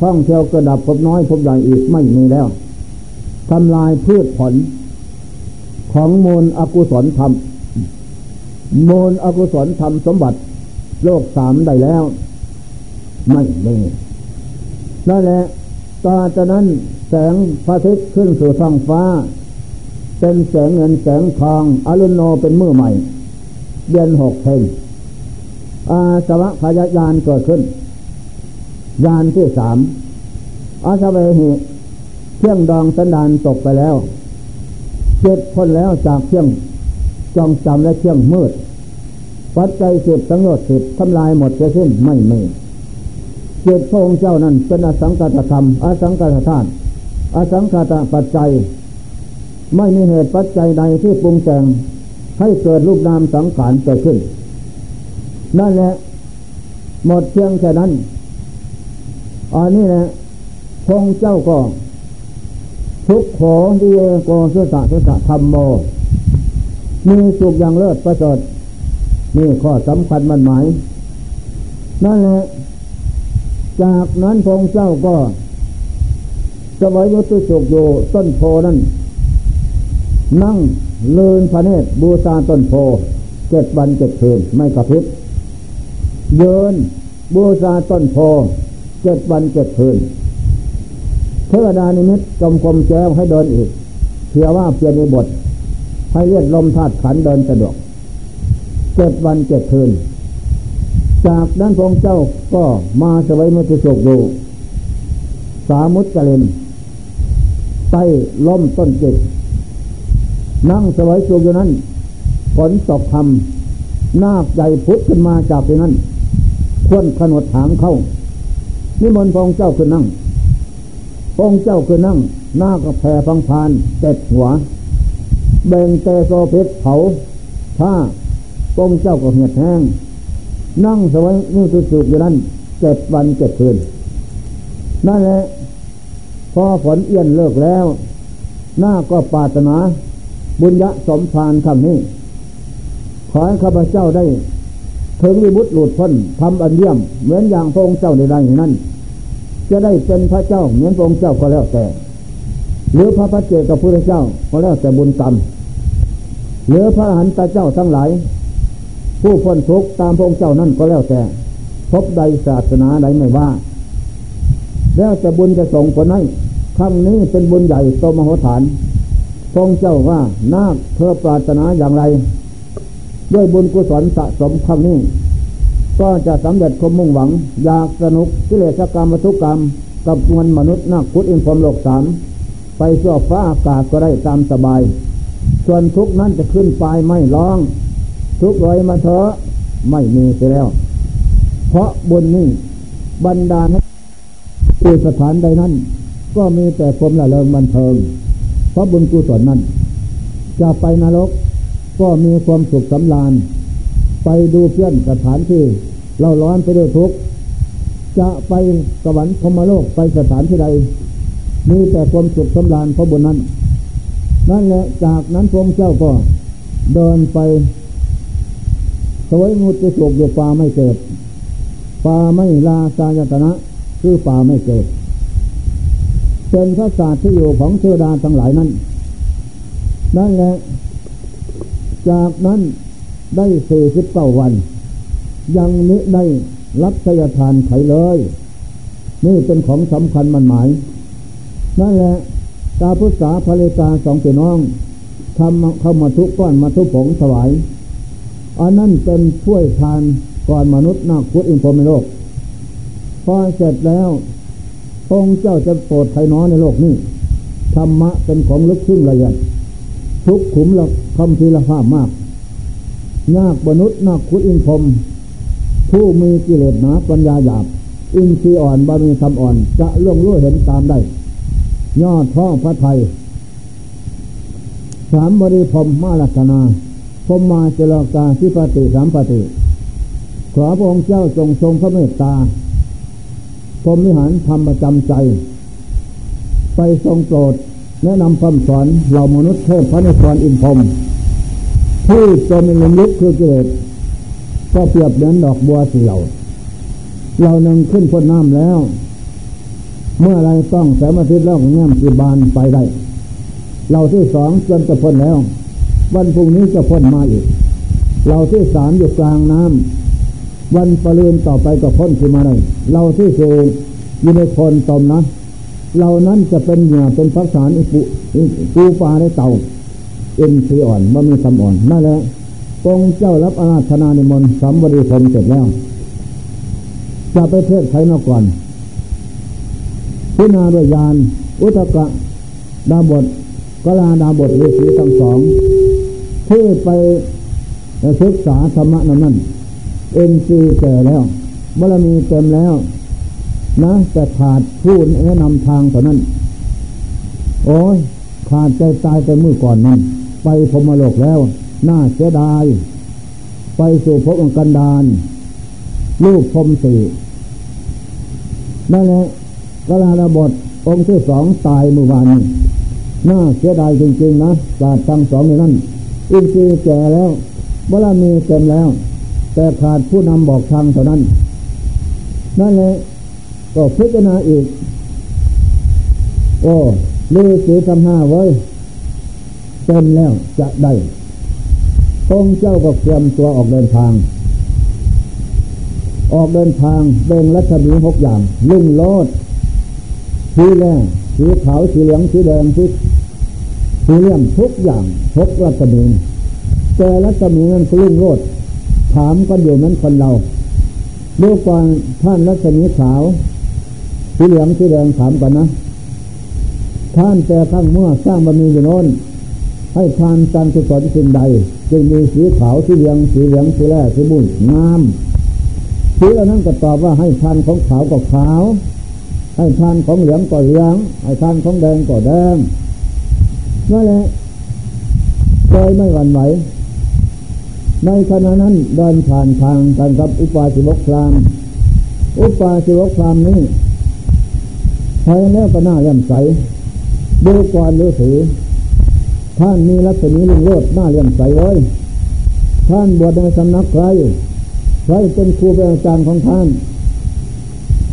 [SPEAKER 1] ท่องเที่ยวกระดับพบน้อยพบใหญ่อีกไม่มีแล้วทำลายพืชผลของมูลอกุศลธรรม มูลอกุศลธรรมสมบัติ โลกสามได้แล้ว ไม่มีนั่นแหละตาจากนั้นแสงพระอาทิตย์ขึ้นสู่ท้องฟ้า เป็นแสงเงินแสงทองอรุณโนเป็นมือใหม่ เดือนหกเพงอาสวะพยายานเกิดขึ้น ยานที่สามอาสวะหิเที่ยงดองสันดานตกไปแล้วเจ็ดคนแล้วจากเที่ยง จองจำและเที่ยงมืดปัจจัยสิบสังโยชน์สิบทำลายหมดจะสิ้นไม่มีเจตพระองค์เจ้านั้นเป็นอสังกัตธรรมอสังกัตธาตุอสังกัตปัจจัย ไม่มีเหตุปัจจัยใดที่ปรุงแต่งให้เกิดรูปนามสังขารเกิดขึ้น นั่นแหละ หมดเพียงแค่นั้นอันนี้แหละพงเจ้าก็ทุกขอดีเอโกสุตะสุตะธรรมโม มีสุขอย่างเลิศประเสริฐนี่ข้อสำคัญมันหมาย นั่นแหละ จากนั้นพงเจ้าก็สวัยยุติสุกอยู่ต้นโพนั้นนั่งเลินพระเนตรบูชาต้นโพเจ็ดวันเจ็ดคืนไม่กระพริบเยินบูชาต้นโพเจ็ดวันเจ็ดคืนเทวดานิมิตกำคมแจ้วให้เดินอีกเพียว่าเปลี่ยนในบท ให้เลียดลมธาตุขันเดินสะดวกเจ็ดวันเจ็ดคืน จากนั้นพองเจ้าก็มาสวัยมุติโศกอยู่สามุตกะเลนใต้ล้มต้นจิต นั่งสวัยสุขอยู่นั้นฝนตกทำนาคใหญ่พุทธขึ้นมาจากที่นั้นควนขนวดถามเข้า นิมนต์พองเจ้าคือนั่งพองเจ้าคือนั่งหน้าก็แผ่พังพานเต็ดหัว เบ่งเตโซเพชรเผาผ้าพระองเจ้าก็เหียดแห้ง นั่งสวยนิ่งสุดอยู่นั้นเจ็ดวันเจ็ดคืน นั่นแหละพอฝนเอี้ยนเลิกแล้ว หน้าก็ปาตนา บุญยะสมภารคำนี้ ขอให้ข้าพเจ้าได้ ถึงวิบุตรหลุดพ้นทำอันเยี่ยม เหมือนอย่างพระองค์เจ้าในใดนั้น จะได้เป็นพระเจ้าเหมือนพระองค์เจ้าก็แล้วแต่ หรือพระพัจเจกับพระเจ้าก็แล้วแต่บุญกรรม หรือพระหันตเจ้าทั้งหลาย ผู้พ้นทุกข์ตามพระองค์เจ้านั่นก็แล้วแต่ พบใดศาสนาใดไม่ว่า แล้วแต่บุญจะส่งผลให้ครั้งนี้เป็นบุญใหญ่โตมโหฐานพระองค์เจ้าว่านาคเธอปรารถนาอย่างไร ด้วยบุญกุศลสะสมครั้งนี้ ก็จะสำเร็จความมุ่งหวัง อยากสนุกกิเลสกรรมวัตุกรรม กับมวลมนุษย์นักพุทธอินพรมโลกสามไปสั่วฟ้าอากาศก็ได้ตามสบาย ส่วนทุกนั้นจะขึ้นปายไม่ร้อง ทุกร้อยมาเถอะไม่มีไปแล้ว เพราะบุญนี้บรรดาให้อุสถานใดนั้น ก็มีแต่ความละเลงบันเทิง เพราะบุญกุศลนั้น จะไปนรกก็มีความสุขสำราญ ไปดูเพื่อนสถานที่เราร้อนไปด้วยทุกข์จะไปสวรรค์พมโลกไปสถานที่ใด มีแต่ความสุขสำราญเพราะบุญนั้น นั่นแหละจากนั้นพระเจ้าก็เดินไปสวยมุตจะสุกอยู่ป่าไม่เกิดป่าไม่ลาสายตนะ คือป่าไม่เกิด เป็นพระศาสตร์ที่อยู่ของเทวดาทั้งหลายนั้นนั่นแหละ จากนั้นได้สี่สิบเก้าวัน ยังนี้ได้รับสยทานไขเลย นี่เป็นของสำคัญมันหมาย นั่นแหละ ตาพุทธาภริกาสองพี่น้องทำเข้ามาทุกก้อนมาทุกผงถวายอันนั้นเป็นช่วยทานก่อนมนุษย์นาคุดอินโฟมในโลก พอเสร็จแล้วองค์เจ้าจะโปรดไทยน้อยในโลกนี้ธรรมะเป็นของลึกซึ้งละเอียดทุกขุมละคำทีละภาพมากยากมนุษย์นักขุดอินพรมผู้มีกิเลสหนาปัญญาหยาบ อินทรีย์อ่อนบารมีทำอ่อน จะล่วงรู้เห็นตามได้ ยอดท่อพระไทย สามบริพรมมาลักนาพมมาเจรกาทิปติสามปฏิขอพระองค์เจ้าจงทรงพระเมตตาพรมิหารทำประจำใจ ไปทรงโปรดแนะนำคำสอนเหล่ามนุษย์เทพพระนครอินพรมที่จะมีลมลุกคือกิเลสก็เปรียบเหมือนดอกบัวสีเหลาเราหนึ่งขึ้นพ้นน้ำแล้ว เมื่อไรต้องแสมาทิตย์แล้วแง้มจีบานไปได้ เราที่สองจนจะพ้นแล้ว วันพรุ่งนี้จะพ้นมาอีก เราที่สามอยู่กลางน้ำวันปรืนต่อไปก็พ้นขึ้นมาได้เราที่สี่อยู่ในคนตมนะเรานั้นจะเป็นเหยื่อเป็นพักษานปูปูปลาในเต่าเอ็นสีอ่อนว่ามีคำอ่อนนั่นแหละองเจ้ารับอาราธนาในมนสัมบริพรมเสร็จแล้ว จะไปเทศใครมาก่อน พินาด้วยยานอุตกะดาบทกลาดาบทฤาษีทั้งสองที่ไปศึกษาธรรมะนั้นนั่นเอ็นซีแก่แล้วบารมีเต็มแล้ว นะแต่ขาดผู้แนะนำทางเท่านั้น โอ้ยขาดใจตายไปมือก่อนนั้น ไปพมโลกแล้ว น่าเสียดาย ไปสู่ภพองกันดานลูกพมสีนั่นแหละ กลาลบทองค์ที่สองตายเมื่อวานน่าเสียดายจริงๆนะศาสตร์ทั้งสองในนั้นอินทรีย์แก่แล้วบารมีเต็มแล้ว แต่ขาดผู้นำบอกทางเท่านั้น นั่นแหละก็พิจารณาอีก โอ้ลือสีทำห้าไว้เต็มแล้วจะได้องเจ้าก็เตรียมตัวออกเดินทาง ออกเดินทางเบ่งรัศมีหกอย่างลุ่งโลด สีแดงสีขาวสีเหลืองสีแดงสีสีเหลี่ยมทุกอย่างหกรัศมีแต่รัศมีนั้นกลุ่งโลดถามกันอยู่นั้นคนเราเมื่อก่อนท่านรัศมีขาวสีเหลืองสีแดงถามกันนะ ท่านแต่ข้างเมื่อสร้างบารมีอยู่โน้นให้ทานการกุศลสิ่งใด จึงมีสีขาวสีเหลืองสีเหลืองสีแร่สีบุ้งงามสีอันนั้นก็ตอบว่าให้ทานของขาวก็ขาว ให้ทานของเหลืองก็เหลืองให้ทานของแดงก็แดงนั่นแหละเคยไม่หวั่นไหวในขณะนั้นเดินผ่านทางกันกับอุปาสิบกพรามอุปาสิบกพรามนี้ภายแล้วก็น่าเลื่อมใสดูก่อนดูถือท่านมีลักษณะลุงโลดน้าเลี่ยมใสไว้ท่านบวชในสำนักใครใครเป็นครูเป็นอาจารย์ของท่าน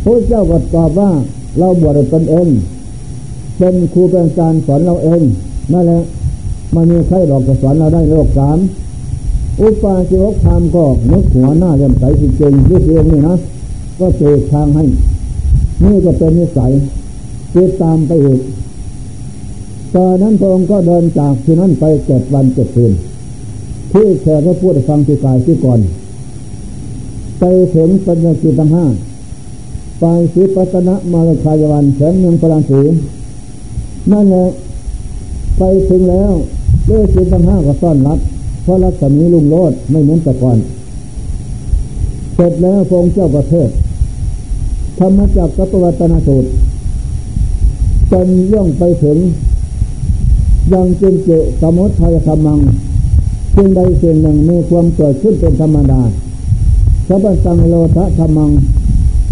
[SPEAKER 1] พระเจ้าก็ตอบว่า เราบวชเป็นเอง เป็นครูเป็นอาจารย์สอนเราเองนั่นแหละมันมีใครหลอกจะสอนเราได้โลกสามอุปาสิวกธรรมก็นึกหัวหน้าเลี่ยมใสจริงๆด้วยเองนี่นะก็เจอทางให้ นี่ก็เป็นนิสัยติดตามไปอีกตอนนั้นพระองค์ก็เดินจากที่นั้นไปเจ็ดวันเจ็ดคืนที่แขกก็พูดฟังที่กายที่ก่อน ไปถึงปัญญาจิตังห้า ไปสีปัตนะมาลคายวันแสงเมืองปราสีนั่นแหละไปถึงแล้วด้วยจิตังห้าก็ต้อนรับ เพราะรัศมีลุงโลดไม่เหมือนแต่ก่อน เสร็จแล้วพงเจ้าประเทศธรรมจักรกัปวัตนสูตรจนย่องไปถึง ยังจึงเจสมุทัยธรรมังจึงใดเสียงหนึ่งมีความเกิดขึ้นเป็นธรรมดาสัพสังโลทะธรรมัง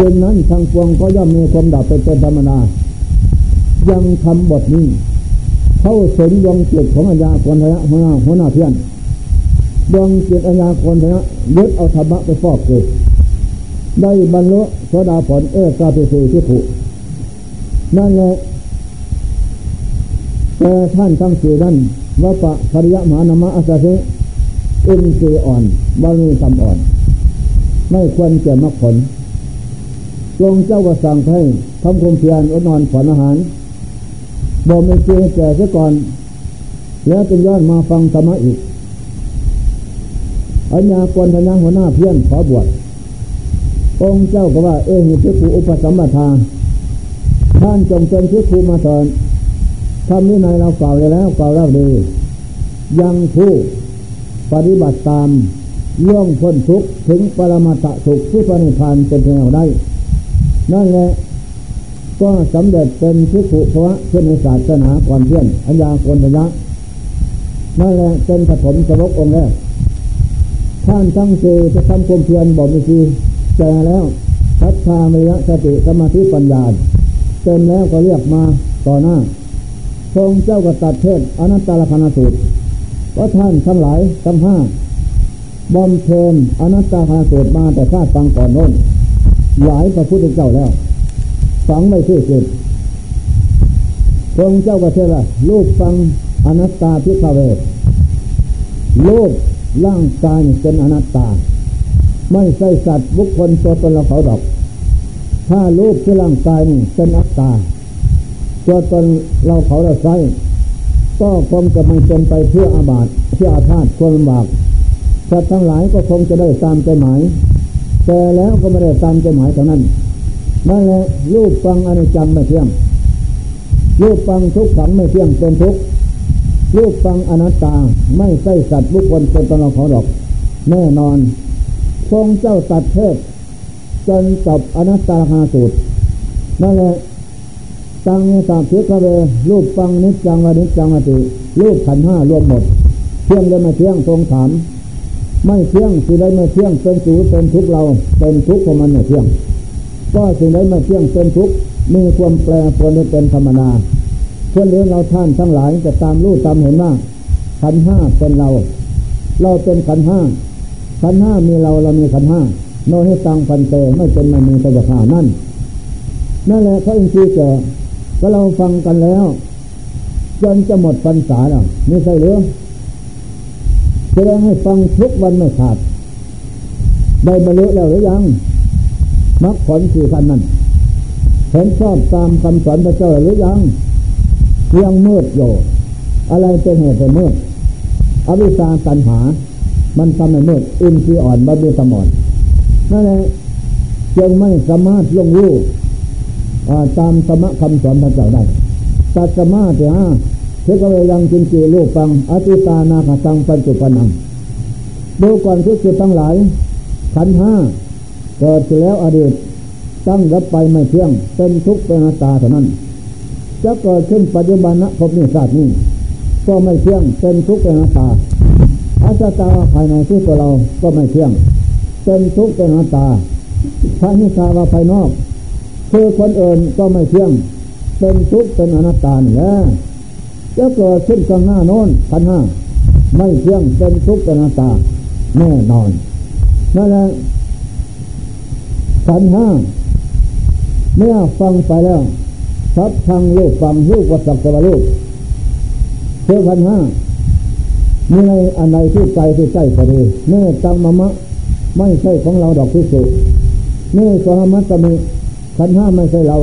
[SPEAKER 1] จึงนั้นทางปวงก็ย่อมมีความดับไปเป็นธรรมดายังทำบทนี้ เข้าสนยงจิตของอัญญาคนทะหัวหน้าหัวหน้าเพี้ยนยงจิตอัญญาคนทะยึดเอาธรรมะไปฟอกเกิดได้บรรลุโสดาผลเอกาเปสีที่ถูกนั่นแหละแต่ท่านทั้งสี่นั้นว่าปะภริยมหานามะอาสาเอินทรีอ่อนบาลีทำอ่อน ไม่ควรเกี่ยมรรคผล ทรงเจ้าก็สั่งให้ทำความเพียรอดนอนผ่อนอาหารบอกไม่เจแก่เสียก่อน แล้วจึงย้อนมาฟังธรรมะอีกอัญญากรพญาหัวหน้าเพี้ยนขอบวชองค์เจ้าก็ว่า เอหิพิคูอุปสัมปทาท่านจงเป็นพิคูมาสอนทำนี้ในเราเก่าแล้วเก่าแล้วดี ยังผู้ปฏิบัติตามย่องพ้นทุกถึงปรมาตสุขที่พระนิพพานเป็นแนวได้ นั่นแหละก็สำเร็จเป็นพิขุเพราะเพื่อนในศาสนาก่อนเพื่อนอัญญาโกนพยะนั่นแหละเป็นปฐมสวกองค์แรกท่านตั้งใจจะทำความเพียรบอกมีทีแก่แล้วพัฒนามยสติสมาธิปัญญาเต็มแล้วก็เรียกมาต่อหน้าทรงเจ้ากตัดเทศอนัตตลกนาสูตรเพราะท่านทั้งหลายทั้งห้าบอมเพนอนัตตาคาสูตรมาแต่ชาติฟังก่อนโน้น หลายพระพุทธเจ้าแล้วฝังไม่ชื่อเกิดทรงเจ้าก็เชื่อว่าลูกฟังอนัตตาพิฆเวทลูกร่างกายเป็นอนัตตา ไม่ใช่สัตว์บุคคลตัวตนเราเขาดอก ถ้าลูกที่ร่างกายนี่เป็นอนัตตา ตัวตนเราเขาเราใช้ก็คงจะไม่เป็นไปเพื่ออาบาตเพื่ออาพาธควรลำบากสัตว์ทั้งหลายก็คงจะได้ตามใจหมาย แต่แล้วก็ไม่ได้ตามใจหมายเท่านั้นนั่นแหละรูปฟังอนิจจังไม่เที่ยงรูปฟังทุกขังไม่เที่ยงเป็นทุกรูปฟังอนัตตาไม่ใช่สัตว์บุคคลเป็นตนเราเขาดอก แน่นอน ทรงเจ้าตัดเทศจนจบอนัตตาหาสูตรนั่นแหละตังเนตาเพียกเวรูปฟังนิจจังวนิจจังอติรูปขันห้ารวมหมดเที่ยงได้มาเที่ยงทรงถาม ไม่เที่ยงสิได้มาเที่ยงเป็นสูเป็นทุกเราเป็นทุกข์ของมันไม่เที่ยง ก็สิ่งใดไมาเที่ยงเป็นทุกข์มีความแปรปรวนเป็นธรรมดาเพื่อนเลี้ยงเราท่านทั้งหลายจะตามรู้ตามเห็นว่าขันห้าเป็นเรา เราเป็นขันห้าขันห้ามีเราเรามีขันห้าโนให้ตังพันเตไม่เป็นไม่มีแต่จะขานั่นนั่นแหละพระอินทรีย์แก่ก็เราฟังกันแล้ว จนจะหมดพรรษาแล้วนี่ใช่หรือ จะได้ให้ฟังทุกวันไม่ขาด ได้บรรลุแล้วหรือยังมรรคผลสี่พันนั้นเห็นชอบตามคำสอนพระเจ้าหรือยังยังมืดอยู่อะไรเป็นเหตุให้มืดอวิชาตัณหา มันทำให้มืดอินทรีย์อ่อนบาเบีสมอนนั่นแหละจึงไม่สามารถลงรู้ตามสมะคำสอนพระเจ้าได้ตัดสมาธิฮะ ทกเวยังจินจีลูกฟังอติตานาคตังปัญจุปนังดูก่อนทุกสิ่งทั้งหลาย ขันห้าเกิดแล้วอดีต ตั้งรับไปไม่เที่ยง เป็นทุกข์เป็นตาเท่านั้น จะเกิดขึ้นปัจจุบันนะพบนิสัตนี้ก็ไม่เที่ยง เป็นทุกข์เป็นตาอาจตาภายในที่ตัวเราก็ไม่เที่ยง เป็นทุกข์เป็นตาพระนิสาวาภายนอกคือคนอื่นก็ไม่เที่ยง เป็นทุกข์เป็นอนัตตานี่แหละ จะเกิดขึ้นข้างหน้าโน้นพันห้าไม่เที่ยงเป็นทุกข์เป็นอนัตตาแน่นอนนั่นแหละขันห้าเมื่อฟังไปแล้วทับทางลูกฟังลูกวัสักตะลูกเท่าพันห้ามีในอันใดที่ใจที่ใจพอดีเมื่อจังมะมะไม่ใช่ของเราดอกพิสุเมื่อสหมัตตมีขันห้าไม่ใช่เรา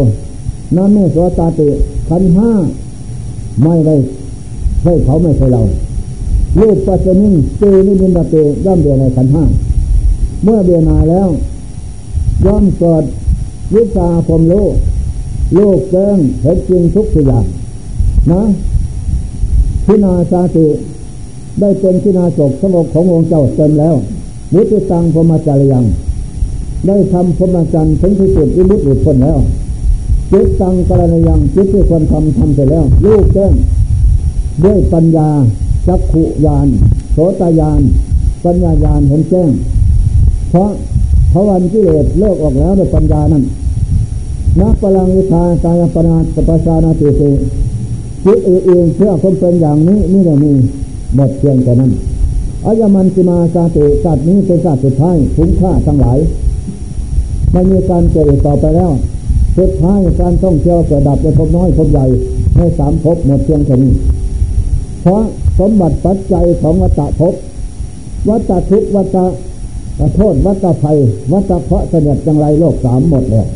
[SPEAKER 1] น้ำเมื่อสวตาติขันห้า ไม่ได้ใช่เขาไม่ใช่เราลูกปัจจุบันเจนิบินดาเตย่อมเดียในขันห้าเมื่อเดียนายแล้ว ย่อมเกิดวิชาคมโลกโลกแจ้งเห็นจริงทุกสิ่งนะพินาชาติได้เป็นที่นาศกสงบขององค์เจ้าเต็มแล้วมุติตังพมจารยัง ได้ทำพมจันทร์ถึงที่สุดวิมุตติหลุดพ้นแล้ว จิตตังกรณียังจิตที่ควรทำทำเสร็จแล้วลูกแจ้งด้วยปัญญาจักขุยานโสตยานปัญญายานเห็นแจ้ง เพราะพระวันที่เลสเลิกออกแล้วด้วยปัญญานั้นนักพลังวิชากายปนาสปัสานาติสิจิตเองเพื่อคนเป็นอย่างนี้นี่แหละมีหมดเพียงแต่นั้นอายมันสิมาสาติสัตว์นี้เป็นสัตว์สุดท้ายคุ้มค่าทั้งหลายไม่มีการเกิดต่อไปแล้ว สุดท้ายการต้องเที่ยวเกิดดับไปพบน้อยพบใหญ่ให้สามพบหมดเพียงแค่นี้เพราะสมบัติปัจจัยของวัตภพวัตทุกวัตโทษวัตภัยวัตเพราะเสด็จจังไรโลกสามหมดเลย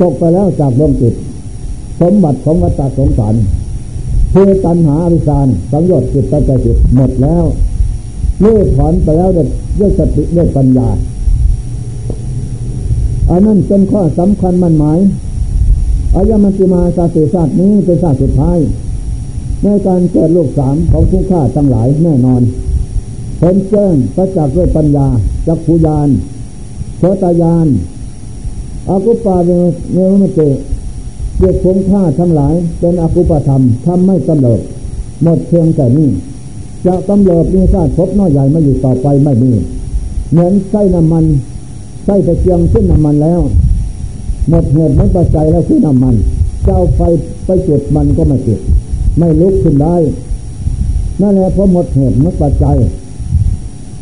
[SPEAKER 1] ตกไปแล้วจากดวงจิต สมบัติของวัตสงสารคือตัณหาอวิชานสังโยชน์จิตปัจจิตหมดแล้วเลื่อถอนไปแล้วด้วยสติด้วยปัญญา อันนั้นเป็นข้อสำคัญมั่นหมายอายมันติมาสาติศาสตร์นี้เป็นศาสตร์สุดท้าย ในการเกิดลูกสามของผู้ฆ่าทั้งหลายแน่นอนเห็นแจ้งประจักษ์ด้วยปัญญาจักขุยานโสตายานอากุปาเเนวมเตเกียรติคงค่าทั้งหลาย เป็นอากุปธรรมทำไม่กำเริบหมดเพียงแต่นี้จะกำเริบมีชาติพบน้อยใหญ่ไม่อยู่ต่อไปไม่มีเหมือนไส้น้ำมัน ไส้ตะเกียงขึ้นน้ำมันแล้ว หมดเหตุไม่ปัจจัยแล้วขึ้นน้ำมัน เจ้าไฟไปจุดมันก็ไม่จุดไม่ลุกขึ้นได้นั่นแหละเพราะหมดเหตุหมดปัจจัย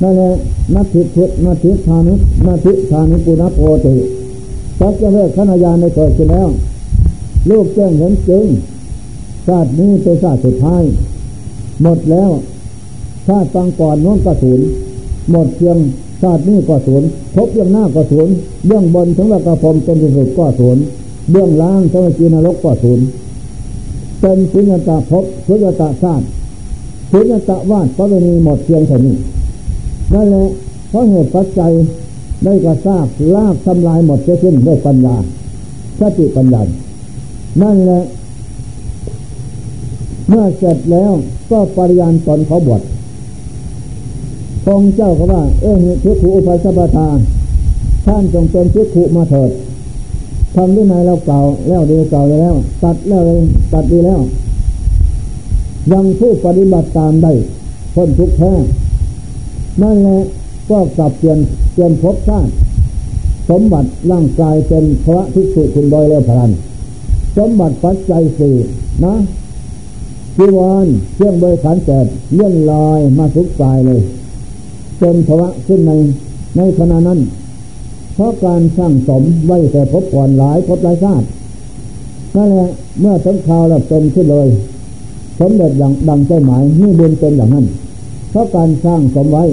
[SPEAKER 1] นั่นแหละนัตถิพุทนัตถิทานุนัตถิทานุปุณโพติสัจจะเลิกขณะยานในเกิดขึ้นแล้วลูกแจ้งเห็นจริงชาตินี้เป็นชาติสุดท้าย หมดแล้วชาติฟังก่อนน้นก็ศูนหมดเพียง ชาตินี้ก็ศูนย์พบเรื่องหน้าก็ศูนย์เรื่องบนถึงว่ากระพรมจนที่สุดก็ศูนย์เรื่องล่างถึงว่าจีนรกก็ศูนย์เป็นสุญญตาพบสุญญตาชาติสุญญตาวาดพระเวณีหมดเพียงเท่านี้นั่นแหละเพราะเหตุปัจจัยได้กระซากลากทำลายหมดเสียสิ้นด้วยปัญญาสติปัญญา นั่นแหละเมื่อเสร็จแล้วก็ปริยานตนเขาบวช พงเจ้าก็ว่า เอ้หิทุกขอุปัสสปทานท่านจงเป็นทุกขุมาเถิดทำด้วยนายเราเก่าแล้วดีเก่าแล้ว ตัดแล้วตัดดีแล้ว ยังผู้ปฏิบัติตามได้พ้นทุกข์แท้นั่นแหละก็กลับเปลี่ยนเปลี่ยนภพชาติสมบัติร่างกายเป็นพระภิกษุคุณโดยเร็วพลัน สมบัติปัจจัยสี่นะจีวรเครื่องบริขารแจกเลื่อนลอยมาสุกกายเลย เป็นภวะขึ้นในในขณะนั้น เพราะการสร้างสมไว้แต่พบก่อนหลายพบหลายชาตินั่นแหละเมื่อถึงคราวแล้วเป็นขึ้นเลยสมเด็จอย่างดังใจหมายนี่บุญเป็นอย่างนั้น เพราะการสร้างสมไว้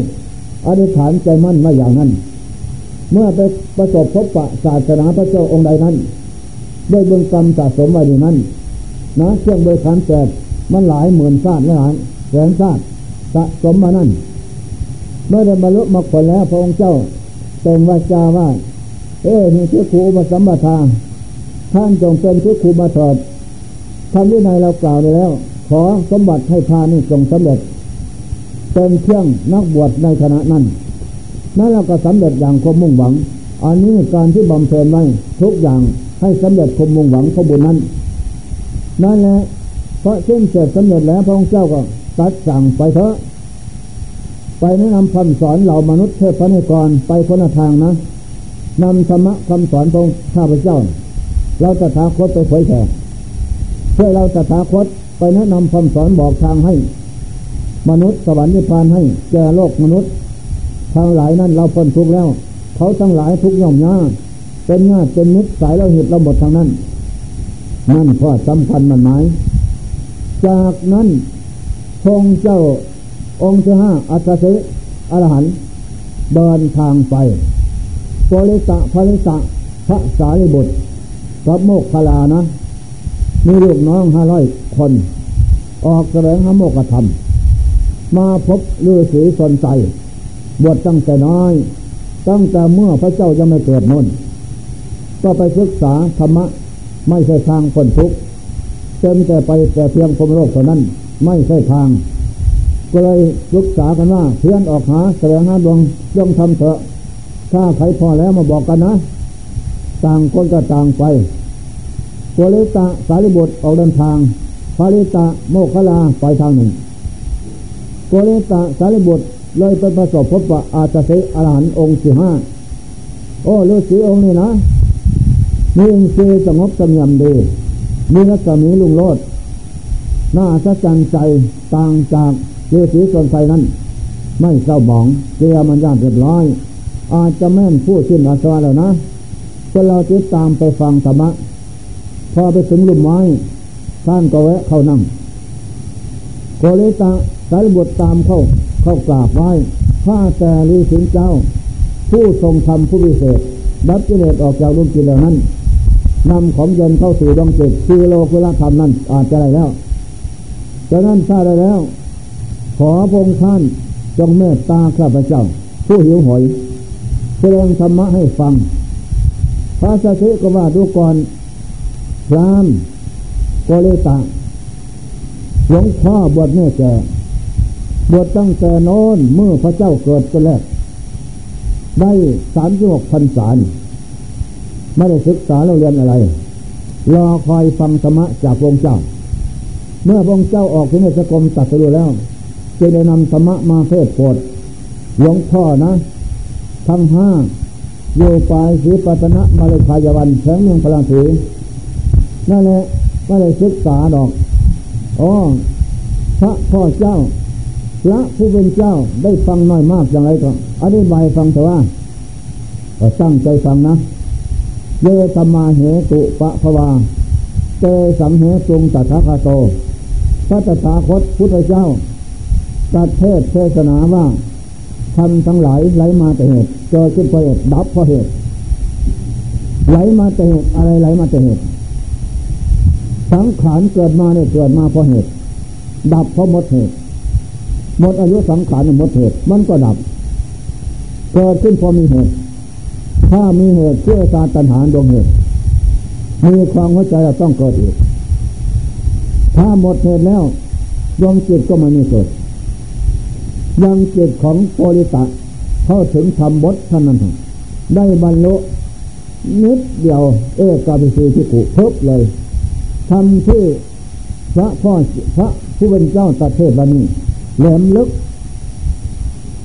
[SPEAKER 1] อธิษฐานใจมั่นมาอย่างนั้น เมื่อไปประสบพบปะศาสนาพระเจ้าองค์ใดนั้นด้วยบุญกรรมสะสมไว้ในนั้นนะเครื่องบริการแจกมันหลายหมื่นชาติหลายแสนชาติสะสมมานั่น เมื่อได้บรรลุมรรคผลแล้วพระองค์เจ้าแต่งวาจาว่า เอ้หี่ครูมาสัมปทาท่านจงเป็นที่ครูมาถอดทำวินัยเรากล่าวไปแล้ว ขอสมบัติให้ทานนี่จงสำเร็จเป็นเครื่องนักบวชในขณะนั้นนั่นเราก็สำเร็จอย่างคมมุ่งหวัง อันนี้การที่บำเพ็ญไว้ทุกอย่างให้สำเร็จคมมุ่งหวังขบุญนั้นนั่นแหละเพราะเช่นเสร็จสำเร็จแล้วพระองค์เจ้าก็ตัดสั่งไปเถอะ ไปแนะนำคำสอนเหล่ามนุษย์เทพระนิกรไปคนละทางนะนำธรรมะคำสอนของข้าพเจ้า เราจะถาคตไปเผยแผ่เพื่อเราจะถาคตไปแนะนำคำสอนบอกทางให้ มนุษย์สวรรค์นิพพานให้แก่โลกมนุษย์ ทางหลายนั้นเราพ้นทุกแล้ว เขาทั้งหลายทุกย่อมยาเป็นญาติเป็นมิตรสายเราเหตุเราหมดทางนั้นนั่นข้อสำคัญมันหมาย จากนั้นพงเจ้า องค์ที่ห้าอัศสิอรหันเดินทางไปโพลิตะพลิตะพระสารีบุตรกับโมกขลานะ มีลูกน้องห้าร้อยคน ออกแสดงหาโมกธรรม มาพบฤาษีสนใจบวชตั้งแต่น้อย ตั้งแต่เมื่อพระเจ้ายังไม่เกิดนนก็ไปศึกษาธรรมะ ไม่ใช่ทางคนทุกข์เต็มแต่ไปแต่เพียงพรมโลกเท่านั้น ไม่ใช่ทาง ก็เลยศึกษากันว่าเพื่อนออกหาแสดงหาดวงดวงทำเถอะ ถ้าใครพอแล้วมาบอกกันนะ ต่างคนก็ต่างไปโกเลตะสารีบุตรออกเดินทางพาริตะโมคลาไปทางหนึ่งโกเลตะสารีบุตรเลยไปประสบพบว่าอาจจะเสอรหันองค์สี่ห้าโอ้ฤาษีองค์นี้นะมีอินทรีย์สงบสงบดีมีรัศมีลุงโลดน่าสะใจต่างจาก ฤาษีส่วนไฟนั้น ไม่เศร้าหมองเกียมันย่านเรียบร้อย อาจจะแม่นพูดขึ้นอาสวะแล้วนะจนเราติดตามไปฟังธรรมะพอไปถึงลุ่มไม้ท่านก็แวะเข้านั่งโกเลตาสายบทตามเข้าเข้ากราบไหว้ข้าแต่ฤาษีเจ้า ผู้ทรงธรรมผู้พิเศษดับกิเลสออกจากดวงจิตเหล่านั้นนำของเย็นเข้าสู่ดวงจิตคือโลกุลธรรมนั้นอาจจะได้แล้วจากนั้นถ้าได้แล้ว ขอพงท่านจงเมตตาข้าพเจ้า ผู้หิวโหยแสดงธรรมะให้ฟัง พระสัติก็ว่าดูก่อนพรามโกเลตาหลวงพ่อบวชแม่แก่บวชตั้งแต่น้นเมื่อพระเจ้าเกิดก็แรกได้สามสิบหกพันสารไม่ได้ศึกษาเราเรียนอะไร รอคอยฟังธรรมะจากพระเจ้า เมื่อพระเจ้าออกถึงสกรมตัดสู้แล้ว จึงได้นำธรรมะมาเทศโปรดหลวงพ่อนะทั้งห้าโยปายสีปัตนะมาเลยายวันแสงเมืองพลังสีนั่นแหละไม่ได้ศึกษาดอกอ๋อพระพ่อเจ้าพระผู้เป็นเจ้าได้ฟังน้อยมากอย่างไรก็อธิบายฟังแต่ว่าก็ตั้งใจฟังนะเยตมาเหตุปะภวาเตสังเหตุงตัทคาโต พระตถาคตพุทธเจ้า ตัดเทศเทศนาว่าทำทั้งหลายไหลมาแต่เหตุเกิดขึ้นเพราะเหตุดับเพราะเหตุไหลมาแต่เหตุอะไรไหลมาแต่เหตุสังขารเกิดมาเนี่ยเกิดมาเพราะเหตุ ดับเพราะหมดเหตุหมดอายุสังขารหมดเหตุ มันก็ดับ เกิดขึ้นเพราะมีเหตุ ถ้ามีเหตุเชื่อตาตัณหาดวงเหตุ มีความหัวใจต้องเกิดอีก ถ้าหมดเหตุแล้วดวงจิตก็ไม่มีเกิด ยังจิตของโพลิตะเข้าถึงธรรมบทท่านนั้นได้บรรลุนิดเดียว เอกาพิสีที่กุเพิบเลยทำที่พระพ่อพระผู้เป็นเจ้าตัดเทศวันนี้แหลมลึก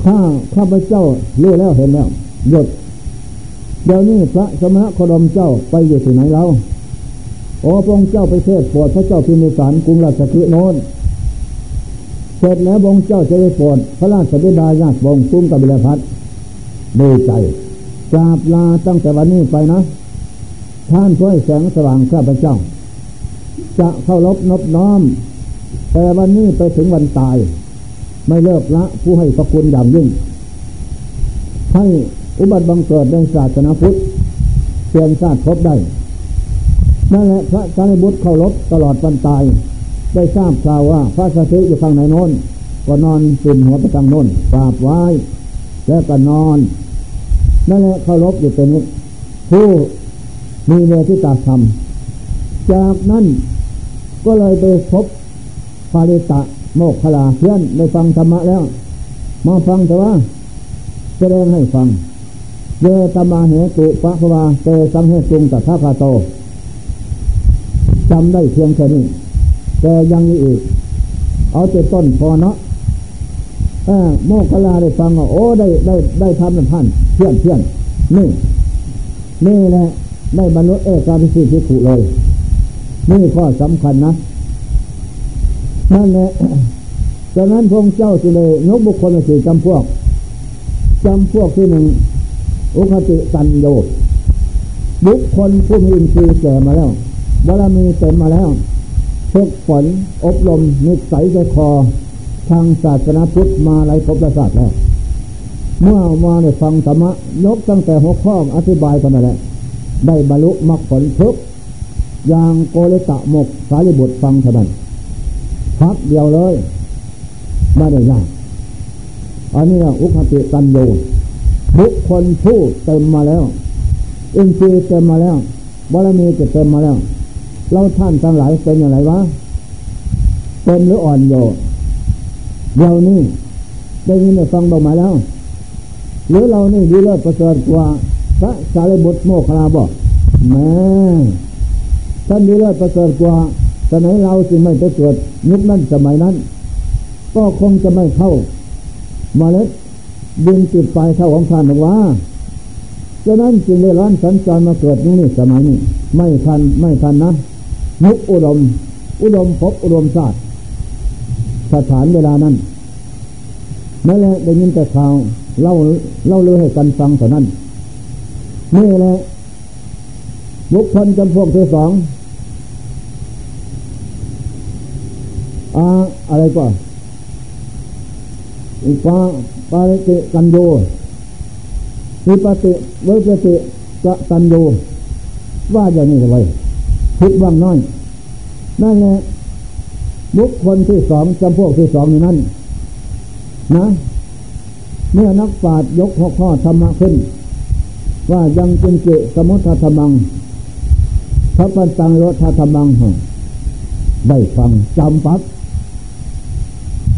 [SPEAKER 1] ข้าข้าพเจ้ารู้แล้วเห็นแล้วหยุดเดี๋ยวนี้พระสมณะโคดมเจ้าไปอยู่ที่ไหนแล้วโอ้พระองค์เจ้าไปเทศปรดพระเจ้าพิมิสารกรุงราชคฤห์โน้น เสร็จแล้วองค์เจ้าจะไปโปรดพระราชบิดาญาติวงซุ้มกับบิลพัทดีใจกราบลาตั้งแต่วันนี้ไปนะ ท่านช่วยแสงสว่างข้าพเจ้า จะเข้ารบนบน้อม แต่วันนี้ไปถึงวันตาย ไม่เลิกละผู้ให้พระคุณอย่างยิ่ง ให้อุบัติบังเกิดในศาสนาพุทธเปลี่ยนชาติพบได้ นั่นแหละพระสารีบุตรเข้ารบตลอดวันตาย ได้ทราบข่าวว่าพระสถิอยู่ทางไหนโน้น ก็นอนตื่นหัวไปทางโน้นกราบไหว้ แล้วก็นอนนั่นแหละเคารพอยู่เป็นผู้มีเวทิตาธรรม จากนั้นก็เลยไปพบภาริตะโมกขลาเพื่อนได้ฟังธรรมะแล้ว มาฟังแต่ว่าแสดงให้ฟังเยตมาเหตุปะภวาเตสังเหตุงตัทธาโตจำได้เพียงแค่นี้ แต่ยังมีอีก เอาแต่ต้นพอเนาะโมกขลาได้ฟังว่าโอ้ได้ได้ได้ทำนั่นท่านเพื่อนเพื่อนนี่นี่แหละได้บรรลุเอกาพิสิทธิขุเลย นี่ข้อสำคัญนะนั่นแหละจากนั้นพระเจ้าจึงเลยยกบุคคลมาสี่จำพวกจำพวกที่หนึ่งอุคติตันโยบุคคลผู้มีอินทรีย์แก่มาแล้วบารมีเต็มมาแล้ว ฝึกฝนอบรมนิสัยใจคอ ทางศาสนาพุทธมาหลายภพศาสตร์แล้ว เมื่อมาในฟังธรรมะยกตั้งแต่หกข้ออธิบายกันนั่นแหละ ได้บรรลุมรรคผลทุกอย่างโกเลตะมกสารีบุตรฟังเท่านั้นพักเดียวเลยไม่ได้ยากอันนี้อุคติตันโยบุคคลผู้เต็มมาแล้วอินทรีย์เต็มมาแล้วบารมีจะเต็มมาแล้ว เราท่านทั้งหลายเป็นอย่างไรวะเป็นหรืออ่อนโยนเดี๋ยวนี้ได้ยินได้ฟังบอกมาแล้ว หรือเรานี่ดีเลิศประเสริฐกว่าพระสารีบุตรโมคคลาบอกแม่ท่านดีเลิศประเสริฐกว่าสมัยเราสิไม่ไปเกิดยุคนั้นสมัยนั้น ก็คงจะไม่เข้ามาเล็ดดินติดไฟเท่าของท่านหรอกว่าฉะนั้นจึงได้ร้อนสัญจรมาเกิดนี่สมัยนี้ ไม่ทันไม่ทันนะ ยุคอุดม อุดมพบอุดมศาสตร์สถานเวลานั้นนั่นแหละได้ยินแต่ข่าวเล่าเล่าเรื่องให้กันฟังเท่านั้นนี่แหละบุคคลจำพวกที่สองอาอะไรก็อีกปาปาริติกันโยมีปฏิเวปฏิกะตันโยว่าอย่างนี้เลย คิดว่างน้อย นั่นแหละบุคคลที่สองจำพวกที่สองนี่นั่นนะเมื่อนักปราชญ์ยกหัวข้อธรรมะขึ้น ว่ายังจินเจสมุทธรรมังพระปัญตังรถธรรมังได้ฟังจำปับ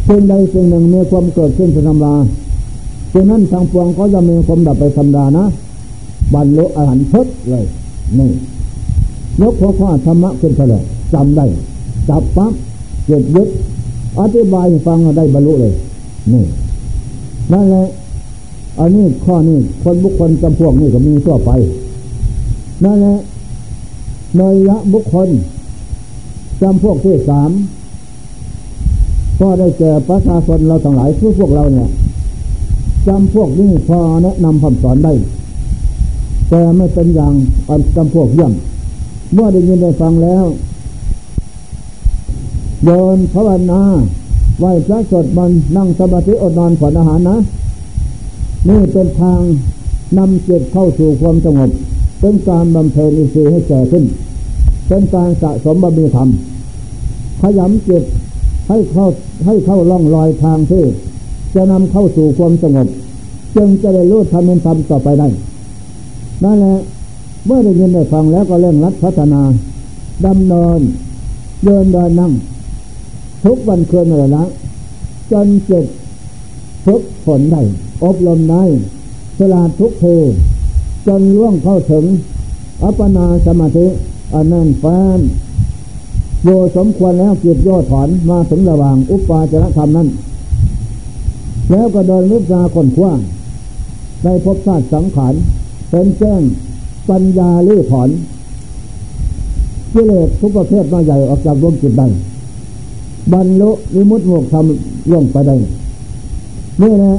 [SPEAKER 1] สิ่งใดสิ่งหนึ่งมีความเกิดขึ้นเป็นธรรมดาสิ่งนั้นทางปวงก็จะมีความดับไปธรรมดานะบรรลุอรหันต์พดเลยนี่ ยกหัวข้อธรรมะขึ้นเลยจำได้จับปั๊บเกิดยึดอธิบายฟังได้บรรลุเลยนี่นั่นแหละอันนี้ข้อนี้คนบุคคลจำพวกนี้ก็มีทั่วไปนั่นแหละเนยยะบุคคลจำพวกที่สามก็ได้แก่ประชาชนเราทั้งหลายผู้พวกเราเนี่ยจำพวกนี้พอแนะนำคำสอนได้ แต่ไม่เป็นอย่างจำพวกเยี่ยม เมื่อได้ยินได้ฟังแล้วเดินภาวนาไหวพระสดมันนั่งสมาธิอดนอนผ่อนอาหารนะ นี่เป็นทางนำจิตเข้าสู่ความสงบเป็นการบำเพ็ญอินทรีย์ให้แก่ขึ้น เป็นการสะสมบารมีธรรมขยำจิตให้เข้าให้เข้าล่องลอยทางที่จะนำเข้าสู่ความสงบ จึงจะได้รู้ทำเป็นธรรมต่อไปได้นั่นแหละ เมื่อได้ยินได้ฟังแล้วก็เร่งรัดพัฒนาดำเนินเดินเดินนั่ง ทุกวันคืนเลยละจนเจ็บทุกผลได้ อบรมได้สลาดทุกเทจนล่วงเข้าถึง อัปปนาสมาธิอันนั้นแฟนโยสมควรแล้วจิตย่อถอนมาถึงระหว่างอุปาจารธรรมนั้น แล้วก็เดินลึกาคนคว้างได้พบชาติสังขารเป็นแจ้ง ปัญญาลื้อถอนกิเลสทุกประเภทมาใหญ่ออกจากดวงจิตได้บรรลุวิมุตติโมกธรรมล่วงไปได้นี่แหละ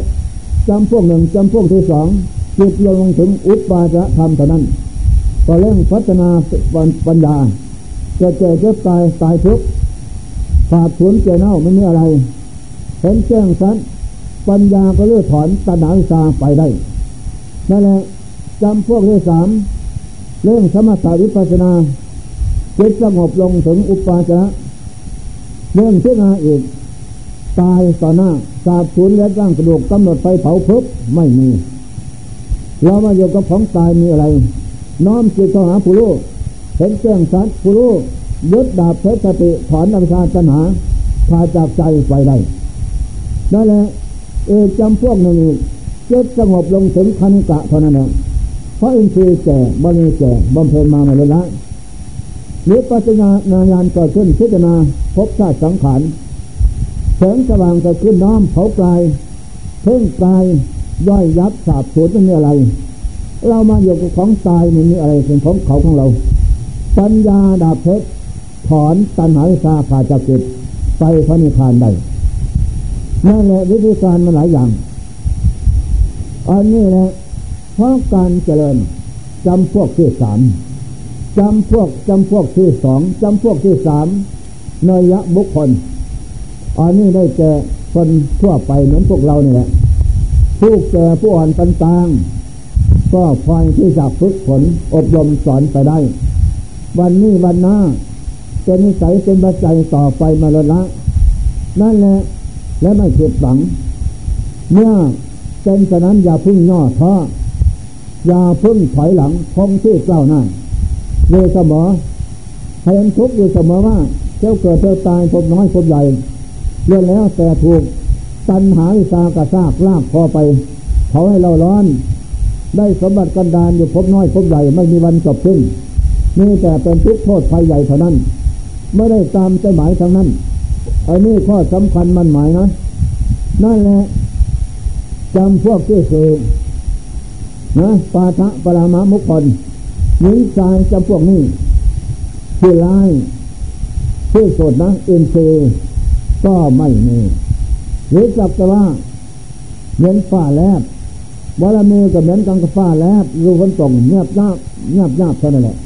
[SPEAKER 1] จำพวกหนึ่งจำพวกที่สองจิตลงถึงอุปาจารธรรมเท่านั้นก็เร่งพัฒนาปัญญาจะเจอจะตายตายทุกขาดสูญเจเน่าไม่มีอะไรเห็นแจ้งสันปัญญาก็เลื่อถอนตัณหาสาไปได้นั่นแหละจำพวกที่สาม เรื่องสมถาวิปัสนาจิตสงบลงถึงอุปาจะเรื่องที่นาอีกตายต่อหน้าสาบสูญและร่างกระดูกกำหนดไปเผาพึบไม่มีเรามาอยู่กับของตายมีอะไร น้อมจิตเข้าหาผู้รู้เห็นแจ้งสัตว์ผู้รู้ยึดดาบเพชรสติถอนอวิชชาตัณหาพาจากใจไปได้นั่นแหละเอจำพวกหนึ่งจิตสงบลงถึงคณิกะเท่านั้นเอง เพราะอินทรีย์แก่บริแก่บำเพ็ญมาไมาเลยละหรือปัจจญานายานเกิดขึ้นพิจารณาพบชาติสังขารแสงสว่างเกิดขึ้นน้อมเผากลายเพ่งกลายย่อยยับสาบสูญไม่มีอะไร เรามาอยู่กับของตายมันมีอะไรเป็นของเขาของเรา ปัญญาดาบเพชรถอนตัณหาสาขาจากจิตไปพระนิพพานได้นั่นแหละวิธีการมันหลายอย่าง อันนี้แหละ เพราะการเจริญจำพวกที่สามจำพวกจำพวกที่สองจำพวกที่สามเนยะบุคคลอันนี้ได้แก่คนทั่วไปเหมือนพวกเราเนี่แหละผู้แก่ผู้อ่อนปันตางก็คอยที่จะฝึกฝนอบรมสอนไปได้ วันนี้วันหน้าเป็นนิสัยเป็นปัจจัยต่อไปมาลดละนั่นแหละและไม่เก็บหวัง เมื่อเป็นฉะนั้นอย่าพึ่งย่อท้อ ย่าพึ่งถอยหลังคงที่เจ้าหน้าเยเสมอให้เห็นทุกอยู่เสมอว่าเจ้าเกิดเจ้าตายพบน้อยพบใหญ่เรื่องแล้วแต่ถูกตันหาวิสากระซากลากคอไปเขาให้เราร้อน ได้สมบัติกันดานอยู่พบน้อยพบใหญ่ไม่มีวันจบสิ้นนี่แต่เป็นทุกโทษภัยใหญ่เท่านั้น ไม่ได้ตามใจหมายทั้งนั้นอันนี้ข้อสำคัญมันหมายนะ นั่นแหละจำพวกที่สื่อ นะปาทะปรามะมุขคนหญิงชายจำพวกนี้ที่ร้ายที่สุดนะเอ็นซีก็ไม่มีหรือจับแต่ว่าเหมือนฝ้าแลบบารมีก็เหมือนกันกับฝ้าแลบรูฝนตกเงียบยาบเงียบยาบเท่านั้นแหละ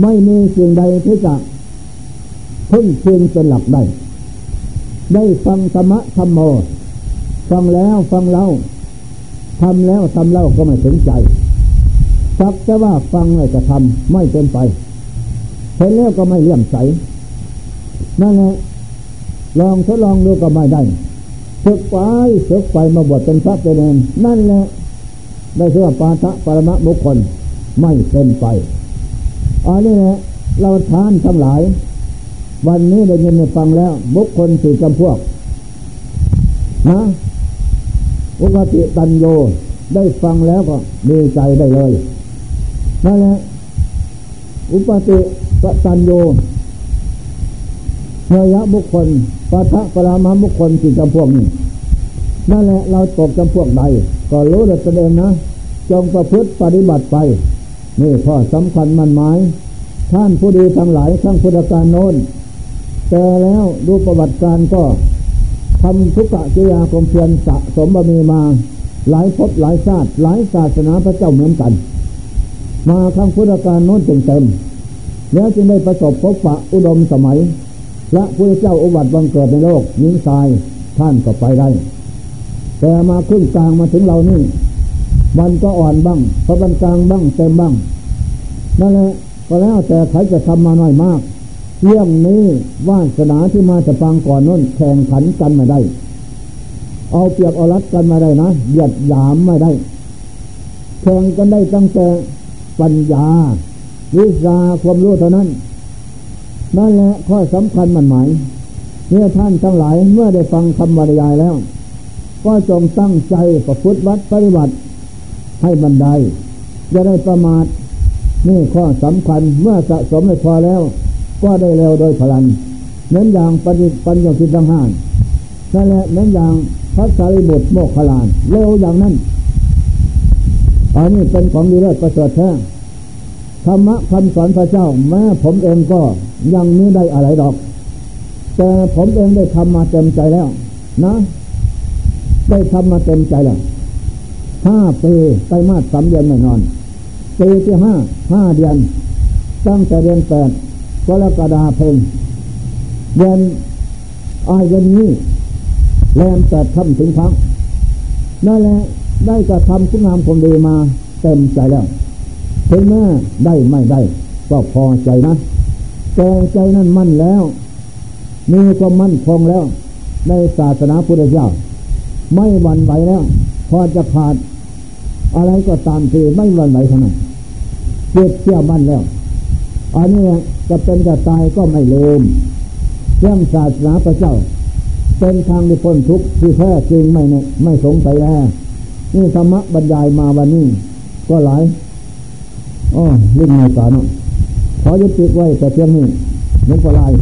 [SPEAKER 1] ไม่มีสิ่งใดที่จะพึ่งพิงเป็นหลักได้ ได้ฟังธรรมะธรรมโม ฟังแล้วฟังเล่า ทำแล้วทำเล่าก็ไม่ถึงใจสักแต่ว่าฟังเลยจะทำไม่เป็นไปเห็นแล้วก็ไม่เลี่ยมใสนั่นแหละลองทดลองดูก็ไม่ได้ฝึกไปฝึกไปมาบวชเป็นพระเป็นเนรนั่นแหละได้ชื่อว่าปาทะปรมะบุคคลไม่เป็นไปอันนี้แหละเราทานทั้งหลาย วันนี้ได้ยินได้ฟังแล้วบุคคลสี่จำพวกนะ อุปติตันโยได้ฟังแล้วก็ดีใจได้เลยนั่นแหละอุปติตันโยเนยะบุคคลปะทะปรามาบุคคลสี่จำพวกนี้นั่นแหละเราตกจำพวกใด ก็รู้แต่แสดงนะ จงประพฤติปฏิบัติไป นี่ข้อสำคัญมันหมาย ท่านผู้ดีทั้งหลายทั้งพุทธการโน้น แต่แล้วดูประวัติการก็ ทำทุกขกิยาคมเพียรสะสมบารมีมา หลายภพหลายชาติ หลายศาสนาพระเจ้าเหมือนกัน มาครั้งพุทธการโน้นเต็มเต็มแล้วจึงได้ประสบพบปะอุดมสมัย และพระเจ้าอุบัติบังเกิดในโลกยิงทรายท่านก็ไปได้ แต่มาครึ่งกลางมาถึงเรานี่มันก็อ่อนบ้างพระบันกลางบ้างเต็มบ้างนั่นแหละก็แล้วแต่ใครจะทำมาน้อยมาก เรื่องนี้ว่าสนาที่มาจะฟังก่อนน้นแข่งขันกันไม่ได้ เอาเปรียบเอารัดกันมาได้นะเหยียดหยามไม่ได้ แข่งกันได้ตั้งแต่ปัญญาวิชาความรู้เท่านั้น นั่นแหละข้อสำคัญมันหมายเมื่อท่านทั้งหลายเมื่อได้ฟังคำบรรยายแล้ว ก็จงตั้งใจประพฤติวัดปฏิบัติให้บันไดจะได้ประมาทนี่ข้อสำคัญเมื่อสะสมไม่พอแล้ว ก็ได้เร็วโดยพลันเน้นอย่างปฏิปัญญาทิทั้งห้านั่นแหละเน้นอย่างพระสารีบุตรโมกขลานเร็วอย่างนั้นอันนี้เป็นของดีเลิศประเสริฐแท้ธรรมะคำสอนพระเจ้า แม้ผมเองก็ยังไม่ได้อะไรดอก แต่ผมเองได้ทำมาเต็มใจแล้ว นะ ได้ทำมาเต็มใจแล้วห้าปีไตรมาสสามเดือนแน่นอนปีที่ห้าห้าเดือน ตั้งแต่เดือนแปด กรกฎาเพงเดือนอายนนี้แรมแปดค่ำถึงครั้งนั่นแหละได้กระทำคุณงามความดีมาเต็มใจแล้วถึงแม้ได้ไม่ได้ ก็พอใจนะแต่ใจนั้นมั่นแล้ว มีความมั่นคงแล้ว ในศาสนาพุทธเจ้า ไม่หวั่นไหวแล้ว พอจะขาด อะไรก็ตามทีไม่หวั่นไหวเท่านั้นเกิดเชื่อมั่นแล้ว อันนี้ จะเป็นจะตายก็ไม่ลืมเรื่องศาสนาพระเจ้า เป็นทางที่พ้นทุกข์ที่แท้จริงไม่เนี่ยไม่สงสัยแล้วนี่ธรรมะบรรยายมาวันนี้ ก็หลายอ๋อเรื่องานสารขอยุติไว้แต่เพียงนี้นันก็ลาย